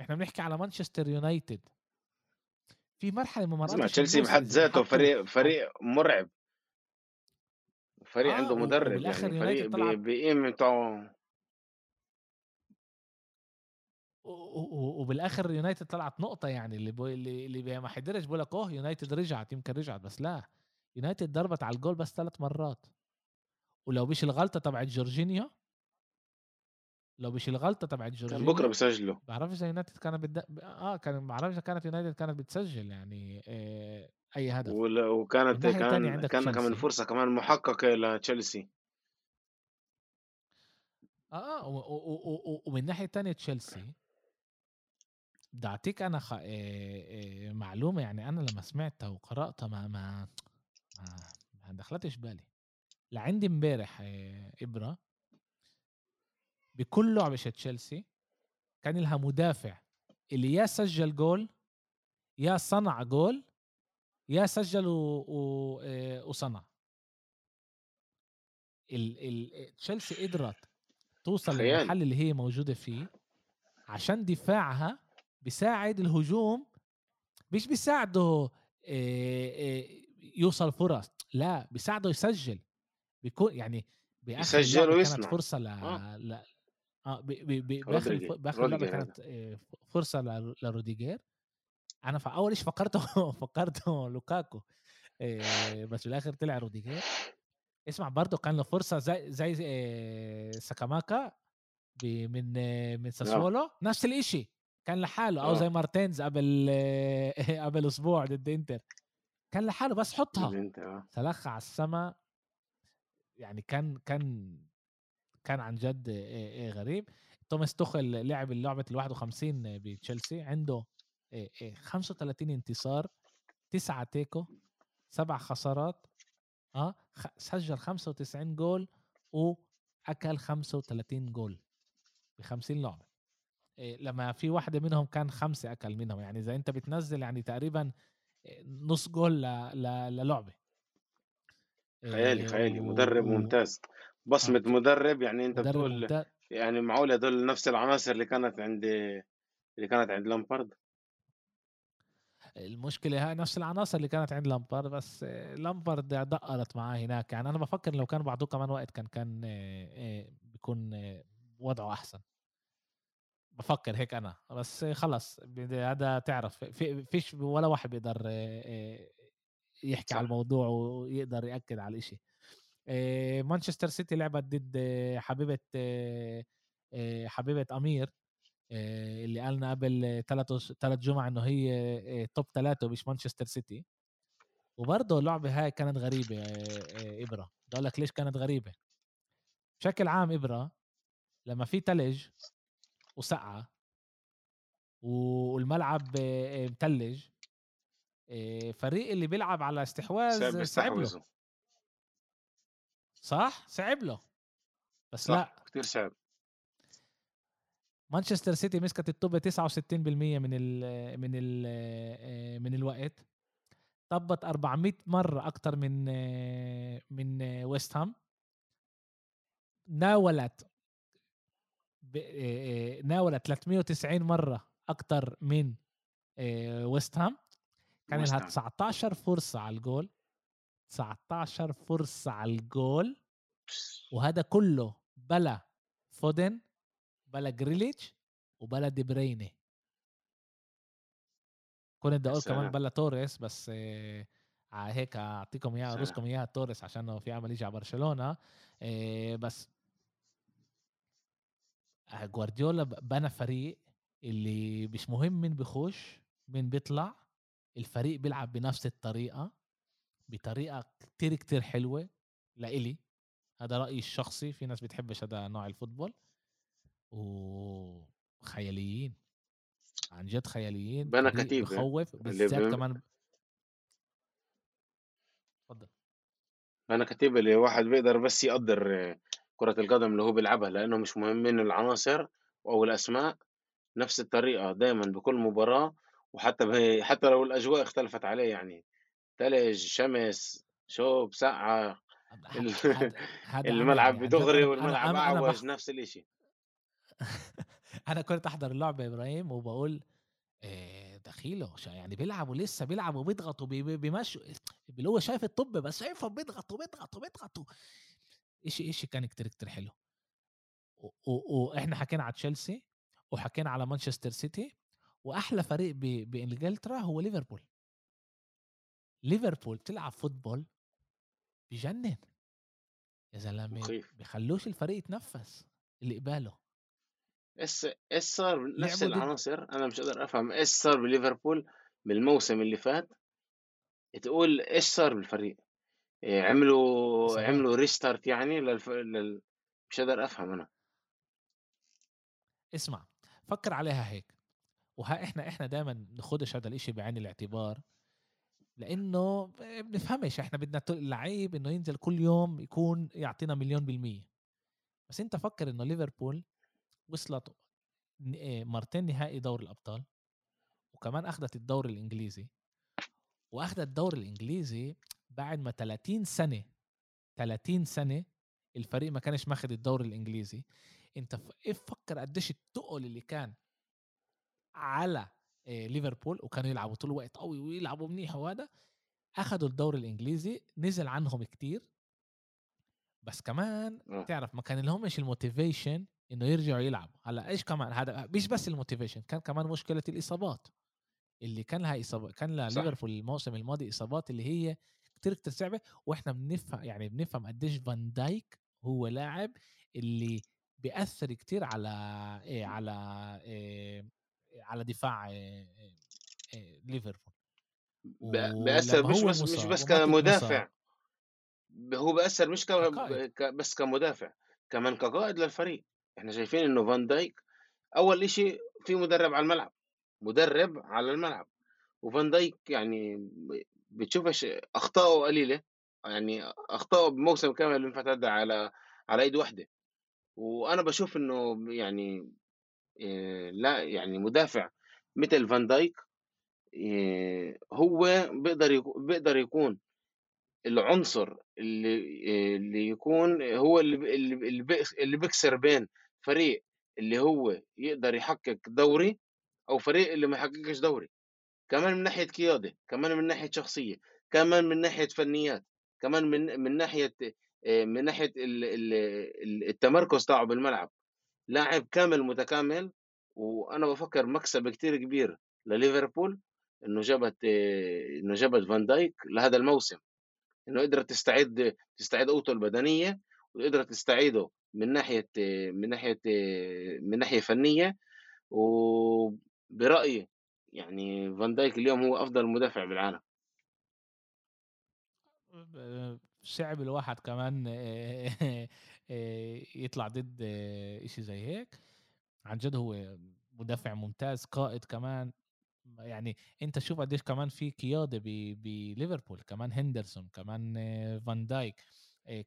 S1: إحنا بنحكي على مانشستر يونايتد. في مرحلة من مرات
S2: تشيلسي بحد ذاته فريق فريق مرعب. فريق آه عنده مدرب يعني فريق بقيمته
S1: وبالآخر يونايتد طلعت نقطة يعني اللي بو اللي, اللي ما حدرش بقول لك أوه يونايتد رجعت يمكن رجعت بس لا. يونايتد ضربت على الجول بس ثلاث مرات. ولو مش الغلطة تبعت جورجينيو لو مش الغلطة تبعت جورجينيو.
S2: كان بكرة بيسجلوا.
S1: بعرفش إذا يونايتد كانت بد... آه كان ما بعرفش كانت يونايتد كانت بتسجل يعني آه أي هدف.
S2: وكانت كان كان كمان فرصة كمان محققة لتشيلسي
S1: آه ومن ناحية ثانية تشيلسي. بدي اعطيك أنا خ... معلومة يعني أنا لما سمعتها وقرأتها ما ما ما دخلتش بالي. لعندي امبارح إبرة. بكل لعبة تشيلسي كان لها مدافع اللي يا سجل جول يا صنع جول يا سجل و... و... وصنع. ال... تشيلسي قدرت توصل للمحل اللي هي موجودة فيه عشان دفاعها بيساعد الهجوم مش بيساعده يوصل فرص لا بيساعده يسجل بيكون يعني
S2: بآخر يسجل ويصنع
S1: كانت فرصة ل آه. ل آه بآخر بآخر لعبة كانت فرصة لروديجير. أنا في أول شيء فكرته فكرته لوكاكو بس في الآخر طلع روديجير. اسمع برضه كان له فرصة زي زي سكاماكا من من ساسولو. نفس الشيء كان لحاله أو زي مارتينز قبل قبل أسبوع ضد إنتر. كان لحاله بس حطها. سلخها على السما. يعني كان كان كان عن جد غريب. توماس توخل لعب اللعبة ال 51 بتشيلسي عنده 35 انتصار 9 تيكو سبع خسارات آه سجل 95 جول وأكل 35 جول ب 50 لعبه لما في واحدة منهم كان خمسة أكل منهم. يعني إذا أنت بتنزل يعني تقريبا نص جول للعبة.
S2: خيالي خيالي. مدرب ممتاز. بصمة آه. مدرب يعني أنت مدرب بتقول ممتاز. يعني معقول هدول نفس العناصر اللي كانت عند اللي كانت عند لامبارد
S1: المشكلة هاي نفس العناصر اللي كانت عند لامبارد بس لامبارد دقرت معاه هناك يعني أنا بفكر لو كان بعطوه كمان وقت كان كان بيكون وضعه أحسن بفكر هيك أنا بس خلص هذا تعرف في فيش ولا واحد بيقدر يحكي صح. على الموضوع ويقدر يأكد على الإشي آه، مانشستر سيتي لعبت ضد آه، حبيبة آه، آه، حبيبة أمير آه، اللي قالنا قبل ثلاث ثلاث جمعة إنه هي آه، توب ثلاثة مش مانشستر سيتي. وبرضه اللعبة هاي كانت غريبة آه، آه، إبرة. بدي أقول لك ليش كانت غريبة. بشكل عام إبرة لما في تلج وسقعة والملعب آه، آه، متلج آه، فريق اللي بيلعب على استحواذ صعب له صح؟ صعب له. بس
S2: صح
S1: لا.
S2: كتير صعب.
S1: مانشستر سيتي مسكت الطوبة 69% من ال من ال آه، من الوقت. طبت 400 مرة أكتر من آه، من آه، ويست هام ناولت آه، آه، ناولت 390 مرة أكتر من آه، ويست هام كان لها
S2: هام.
S1: 19 فرصة على الجول. 19 فرصة على الجول وهذا كله بلا فودن بلا جريليتش وبلا دي بريني. كنت بدي أقول كمان. بلا توريس بس آه، هيك أعطيكم اياها. ارسكم إياها توريس عشان في عمل يجي على برشلونة. آه، بس. آه، جوارديولا بنى فريق اللي مش مهم مين بيخش مين بيطلع الفريق بيلعب بنفس الطريقة. بطريقة كتير كتير حلوة لإلي. هذا رأيي الشخصي في ناس بتحبش هذا نوع الفوتبول. وخياليين عن جد خياليين
S2: بنى
S1: فريق
S2: كتيبة
S1: بخوف بالذات كمان اتفضل.
S2: بنى كتيبة اللي واحد بيقدر بس يقدر آه، كرة القدم اللي هو بيلعبها لأنه مش مهمين العناصر أو الأسماء نفس الطريقة دايما بكل مباراة وحتى. حتى لو الأجواء اختلفت عليه يعني. تلج شمس شوب سقعة ال-
S1: هذا
S2: الملعب
S1: يعني عن جد
S2: بدغري
S1: أنا
S2: والملعب
S1: أنا أنا
S2: أعوج
S1: بخ...
S2: نفس الإشي.
S1: أنا كنت أحضر اللعبه يا إبراهيم وبقول إيه دخيلة شا- يعني بيلعبوا لسه بيلعبوا بيضغطوا بي- بي- بيمشوا اللي هو شايف الطب بس شايفهم بيضغطوا بيضغطوا بيضغطوا. إشي إشي كان كتير كتير حلو. و- و- وإحنا حكينا على تشيلسي وحكينا على مانشستر سيتي وأحلى فريق ب- بإنجلترا هو ليفربول. ليفربول بتلعب football بجنن يا زلمة
S2: مخيف.
S1: بيخلوش الفريق يتنفس اللي قباله.
S2: إيش إيش صار نفس العناصر أنا مش قادر أفهم. إيش صار بليفربول بالموسم اللي فات؟ تقول إيش صار بالفريق؟ إيه، عملوا
S1: اصابات
S2: عملوا ريستارت يعني للف... لل... مش قادر أفهم أنا.
S1: اسمع فكر عليها هيك. وها إحنا إحنا دائما ناخدش هذا الإشي بعين الاعتبار. لأنه بنفهمش إحنا بدنا اللعيب إنه ينزل كل يوم يكون يعطينا مليون بالمية. بس أنت فكر إنه ليفربول وصلت إيه مرتين نهائي دوري الأبطال وكمان أخذت الدوري الإنجليزي. وأخذت الدوري الإنجليزي بعد ما 30 سنة 30 سنة الفريق ما كانش ماخذ الدوري الإنجليزي. أنت إيه فكر قديش التقل اللي كان على ليفربول وكانوا يلعبوا طول الوقت قوي ويلعبوا منيح وهذا اخذوا الدوري الإنجليزي نزل عنهم كتير. بس كمان
S2: آه.
S1: تعرف ما كان لهمش ال motivation إنه يرجعوا يلعبوا. هلأ إيش كمان هذا مش بس ال motivation كان كمان مشكلة الإصابات. اللي كان لها اصابات كان
S2: صح.
S1: لليفربول الموسم الماضي إصابات اللي هي كتير كتير صعبة وإحنا بنفهم يعني بنفهم قديش فان دايك هو لاعب اللي بيأثر كتير على إيه على إيه على دفاع ليفربول.
S2: ب- بأثر
S1: ولما
S2: مش بس مش بس كمدافع. هو بأثر مش ك...
S1: كقائد.
S2: ك... بس كمدافع كمان كقائد للفريق. إحنا شايفين إنه فان دايك أول إشي في مدرب على الملعب مدرب على الملعب. وفان دايك يعني ب- بتشوفش أخطائه قليلة يعني أخطائه بموسم كامل ينفع تعدى على على إيد واحدة. وأنا بشوف إنه يعني لا يعني مدافع مثل فان دايك إيه هو بيقدر بيقدر يكون العنصر اللي اللي يكون هو اللي اللي بيكسر بين فريق اللي هو يقدر يحقق دوري أو فريق اللي ما يحققش دوري. كمان من ناحية قيادة كمان من ناحية شخصية كمان من ناحية فنيات كمان من من ناحية آه، من ناحية ال- ال- ال- التمركز تاعه بالملعب. لاعب كامل متكامل وأنا بفكر مكسب كتير كبير لليفربول إنه جابت إنه جابت فان دايك لهذا الموسم. إنه قدرت تستعيد تستعيد قوته البدنية وقدرت تستعيده من ناحية من ناحية من ناحية فنية. وبرأيي يعني فان دايك اليوم هو أفضل مدافع بالعالم.
S1: صعب الواحد كمان يطلع ضد شيء زي هيك. عن جد هو مدافع ممتاز قائد كمان. يعني أنت شوف قديش كمان في قيادة بليفربول كمان هندرسون كمان فان دايك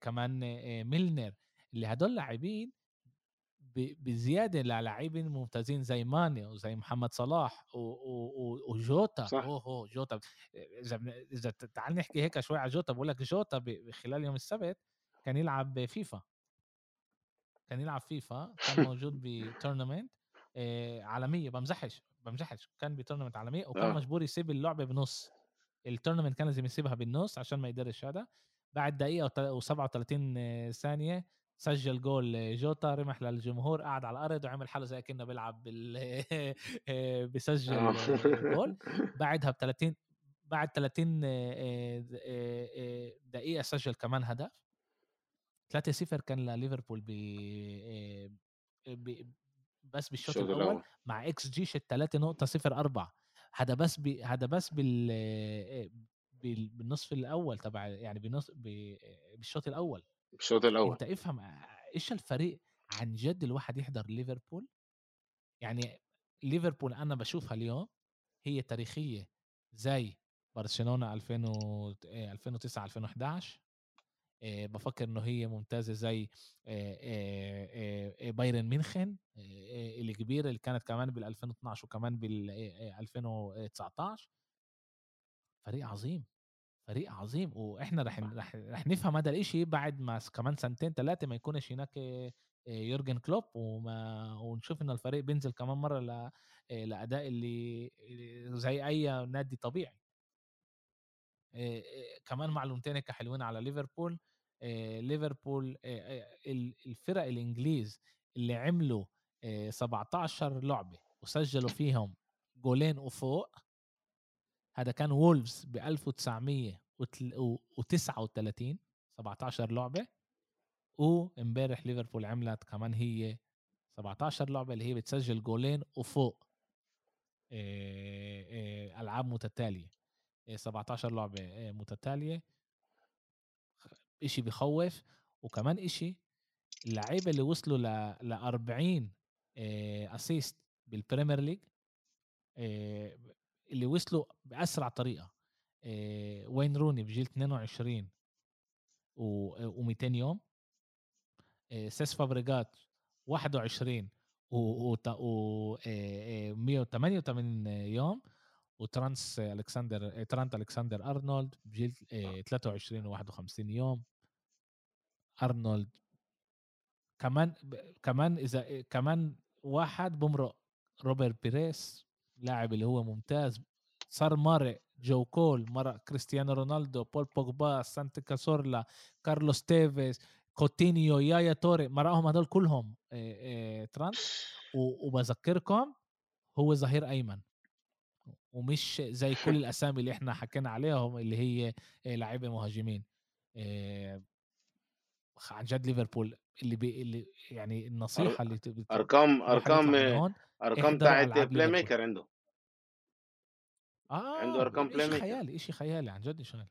S1: كمان ميلنر. اللي هدول لاعبين بزيادة للاعبين ممتازين زي ماني وزي محمد صلاح وجوتا. صح. أوه جوتا. إذا إذا تعال نحكي هيك شوي على جوتا. بقول لك جوتا خلال يوم السبت كان يلعب فيفا كان يلعب فيفا كان موجود ب tournament عالمية بمزحش بمزحش كان ب tournament عالمية وكان آه. مجبور يسيب اللعبه بنص ال tournament كان لازم يسيبها بالنص عشان ما يقدرش هذا بعد دقيقة و37 ثانية سجل جول جوتا رمح للجمهور قعد على الأرض وعمل حاله زي كأنه بيلعب بال بسجل آه. جول بعدها ب 30 بعد 30 دقيقة سجل كمان هدف 3-0 كان لليفربول ب بس بالشوط الأول مع إكس جي شت 3.04 هذا بس ب... هذا بس بال بالنصف الأول تبع يعني بالنص بالشوط الأول.
S2: بالشوط الأول.
S1: أنت افهم إيش الفريق عن جد الواحد يحضر ليفربول؟ يعني ليفربول أنا بشوفها اليوم هي تاريخية زي برشلونة 2000 2009 2011 بفكر إنه هي ممتازة زي بايرن ميونخن الكبيرة اللي كانت كمان بال 2012 وكمان بال 2019 فريق عظيم فريق عظيم. وإحنا رح رح, رح نفهم هذا الإشي بعد ما كمان سنتين ثلاثة ما يكونش هناك يورجن كلوب. وما ونشوف ان الفريق بينزل كمان مرة ل... لأداء اللي زي أي نادي طبيعي. كمان معلومتين هيك حلوين على ليفربول. ليفربول الفرق الإنجليز اللي عملوا 17 لعبة وسجلوا فيهم جولين وفوق هذا كان وولفز ب 1939 17 لعبة وامبارح ليفربول عملت كمان هي 17 لعبة اللي هي بتسجل جولين وفوق ألعاب متتالية 17 لعبة متتالية. إشي بخوف وكمان إشي اللعيبه اللي وصلوا ل 40 assist بالبريمير ليج اللي وصلوا بأسرع طريقة وين روني بجيل 22 و200 يوم سيس فابريجات 21 و 188 يوم وترانت ألكسندر ترانت ألكسندر أرنولد بجيل 23 و51 يوم. أرنولد كمان كمان إذا كمان واحد بمرق روبرت بيريس لاعب اللي هو ممتاز. صار مرق جو كول مرق كريستيانو رونالدو بول بوجبا سانتي كاسورلا كارلوس تيفيز كوتينيو يايا توري مرقهم هدول كلهم ترانت. وبذكركم هو ظهير أيمن. ومش زي كل الأسامي اللي إحنا حكينا عليهم اللي هي لاعيبه مهاجمين عن جد ليفربول اللي, بي اللي يعني النصيحة اللي
S2: أرقام أرقام أرقام تاعت بلاي ميكر عنده.
S1: آه عنده أرقام playmaker خيالي شيء خيالي عن جد شيء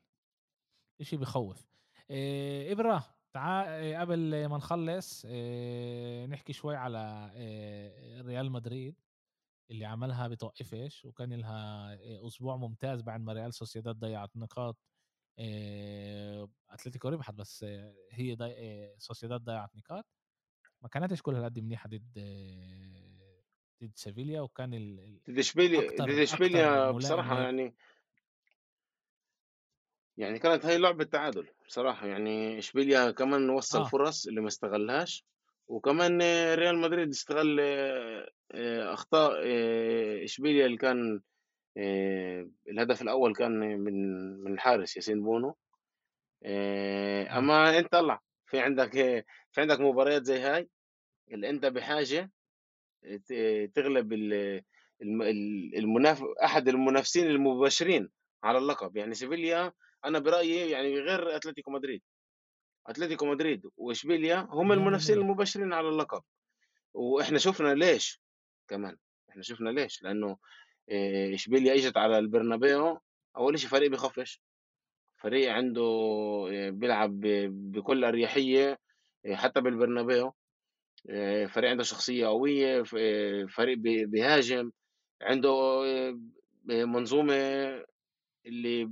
S1: شيء بخوف. إيه ابره تعال إيه قبل ما نخلص إيه نحكي شوي على إيه ريال مدريد. اللي عملها بتوقفش وكان لها أسبوع ممتاز بعد ما ريال سوسيداد ضيعت نقاط أتلتيكو ربحت بس هي ضي... سوسيداد ضيعت نقاط ما كانتش كل هالقد منيحة ضد ضد سيفيليا وكان ال...
S2: ضد إشبيليا ضد إشبيليا بصراحة يعني يعني كانت هاي لعبة تعادل بصراحة يعني إشبيليا كمان وصل آه. فرص اللي ما استغلهاش وكمان ريال مدريد استغل أخطاء إشبيليا اللي كان الهدف الأول كان من من الحارس ياسين بونو. آه. أما أنت طلع في عندك في عندك مباريات زي هاي اللي أنت بحاجة تغلب المناف أحد المنافسين المباشرين على اللقب. يعني سيفيليا أنا برأيي يعني غير أتلتيكو مدريد. أتلتيكو مدريد وإشبيليا هم المنافسين المباشرين على اللقب. وإحنا شفنا ليش كمان. إحنا شفنا ليش؟ لأنه إيه، إشبيليا إجت على البرنابيو أول شيء فريق بخفش فريق عنده إيه، بيلعب بكل أريحية إيه، حتى بالبرنابيو. فريق عنده ف- إيه، فريق بي- بيهاجم عنده منظومة اللي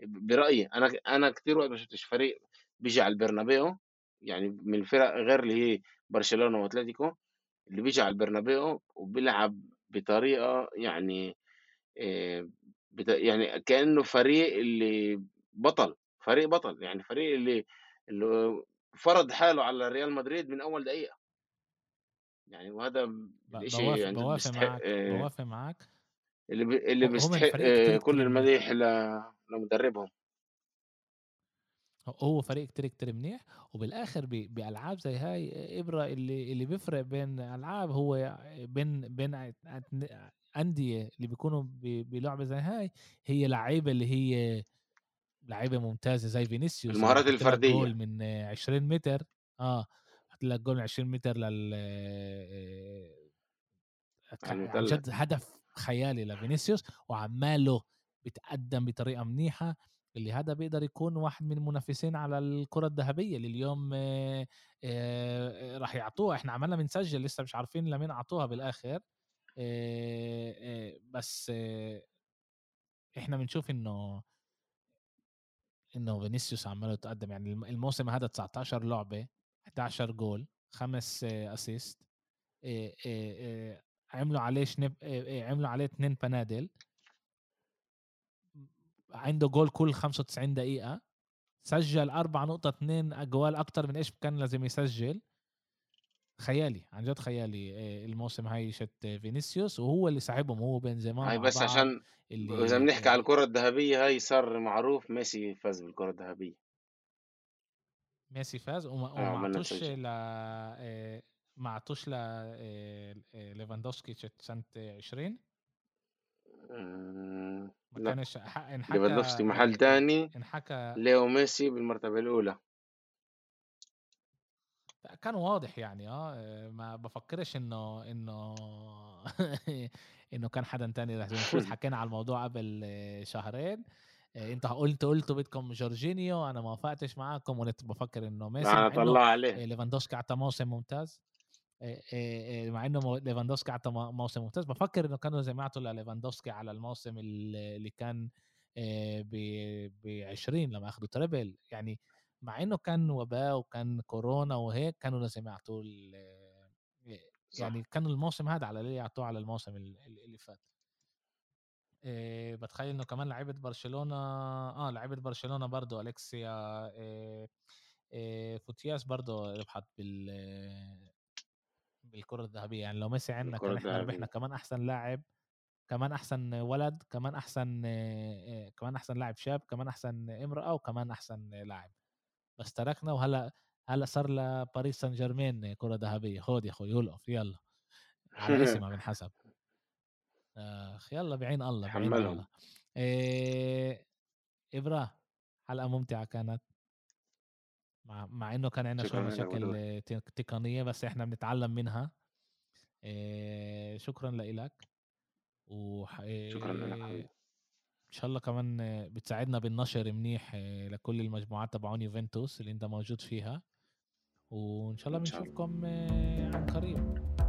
S2: برأيي أنا أنا كثير وقت ما شفتش فريق بيجي على البرنابيو يعني من الفرق غير اللي هي برشلونة وأتلتيكو. اللي بيجي على البرنابيو وبيلعب بطريقة يعني بت... يعني كأنه فريق اللي بطل فريق بطل يعني فريق اللي اللي فرض حاله على ريال مدريد من أول دقيقة. يعني وهذا
S1: بوافق
S2: يعني
S1: بوافق معك
S2: إيه،
S1: بوافق معك
S2: اللي. اللي بيستحق
S1: كتير
S2: كل المديح ل... لمدربهم.
S1: هو فريق كتير كتير منيح وبالآخر بألعاب زي هاي إبره اللي اللي بيفرق بين ألعاب هو بين بين أندية اللي بيكونوا بلعبة زي هاي هي لعيبة اللي هي لعيبة ممتازة زي فينيسيوس
S2: المهارات الفردية.
S1: جول من 20 متر آه بحط لك جول من 20 متر لل
S2: على
S1: عن
S2: المثلث
S1: جد هدف خيالي لفينيسيوس وعماله بيتقدم بطريقة منيحة. اللي هذا بيقدر يكون واحد من المنافسين على الكرة الذهبية اللي اليوم راح يعطوها. إحنا عمالنا بنسجل لسه مش عارفين لمين أعطوها بالآخر. بس إحنا بنشوف إنه إنه فينيسيوس عماله يتقدم يعني الم- الموسم هذا 19 لعبة 11 جول خمس assist عملوا عليه عملوا عليه اثنين بنادل. عنده جول كل 95 دقيقة سجل 4.2 أجوال أكتر من إيش كان لازم يسجل. خيالي عن جد خيالي آه، الموسم هاي شت فينيسيوس وهو اللي صاحبهم هو بنزيما
S2: هاي بس عشان
S1: إذا
S2: بنحكي على
S1: آه،
S2: الكرة الذهبية هاي صار معروف ميسي فاز بالكرة الذهبية.
S1: ميسي فاز وما
S2: عمالنا
S1: عطوش
S2: نسجل
S1: ل آه، ما عطوش ل آه، آه، ليفاندوفسكي شت سنة 20
S2: مم،
S1: ما
S2: لا
S1: كانش ح- انحكى
S2: ليفاندوفسكي محل
S1: آه،
S2: تاني
S1: انحكى
S2: ليو ميسي بالمرتبة الأولى.
S1: كان واضح يعني آه ما بفكرش إنه إنه إنه كان حدا تاني راح يفوز حكينا على الموضوع قبل آه، شهرين. آه، انت قلت قلتوا بدكم جورجينيو أنا ما وافقتش معاكم وكنت بفكر إنه ميسي أنا
S2: طلع
S1: آه،
S2: عليه.
S1: ليفاندوسكي اعطى موسم ممتاز. آه، آه، آه، مع إنه ليفاندوسكي اعطى مو- موسم ممتاز. بفكر إنه كانوا زي ما اعطوا لليفاندوسكي على الموسم اللي كان ب 20 لما اخذوا treble. يعني مع إنه كان وباء وكان كورونا وهيك كانوا لازم يعطوه
S2: صح
S1: يعني كان الموسم هذا على اللي يعطوه على الموسم ال- ال- اللي فات. إيه بتخيل إنه كمان لعيبة برشلونة آه لعيبة برشلونة برضو الكسيا إيه إيه فوتياس برضو ربحت بال بالكرة الذهبية يعني لو ميسي عندنا كان إحنا ربحنا كمان أحسن لاعب كمان أحسن ولد كمان أحسن كمان أحسن لاعب شاب كمان أحسن امرأة وكمان أحسن لاعب. بس تركنا وهلا هلا صار لباريس سان جيرمان كرة ذهبية. خود يا أخوي يلقف يلا. على اسمها بنحسب. آخ يلا بعين الله بعين الله. إيه ابره حلقة ممتعة كانت. مع, مع إنه كان عندنا شوي
S2: شكرا لك
S1: مشاكل آه، تقنية بس إحنا بنتعلم منها. إيه شكرا لك وح...
S2: شكرا لك
S1: إن شاء الله كمان آه، بتساعدنا بالنشر منيح آه، لكل المجموعات تبعون يوفنتوس اللي أنت موجود فيها.
S2: وإن شاء الله
S1: بنشوفكم آه، عن قريب.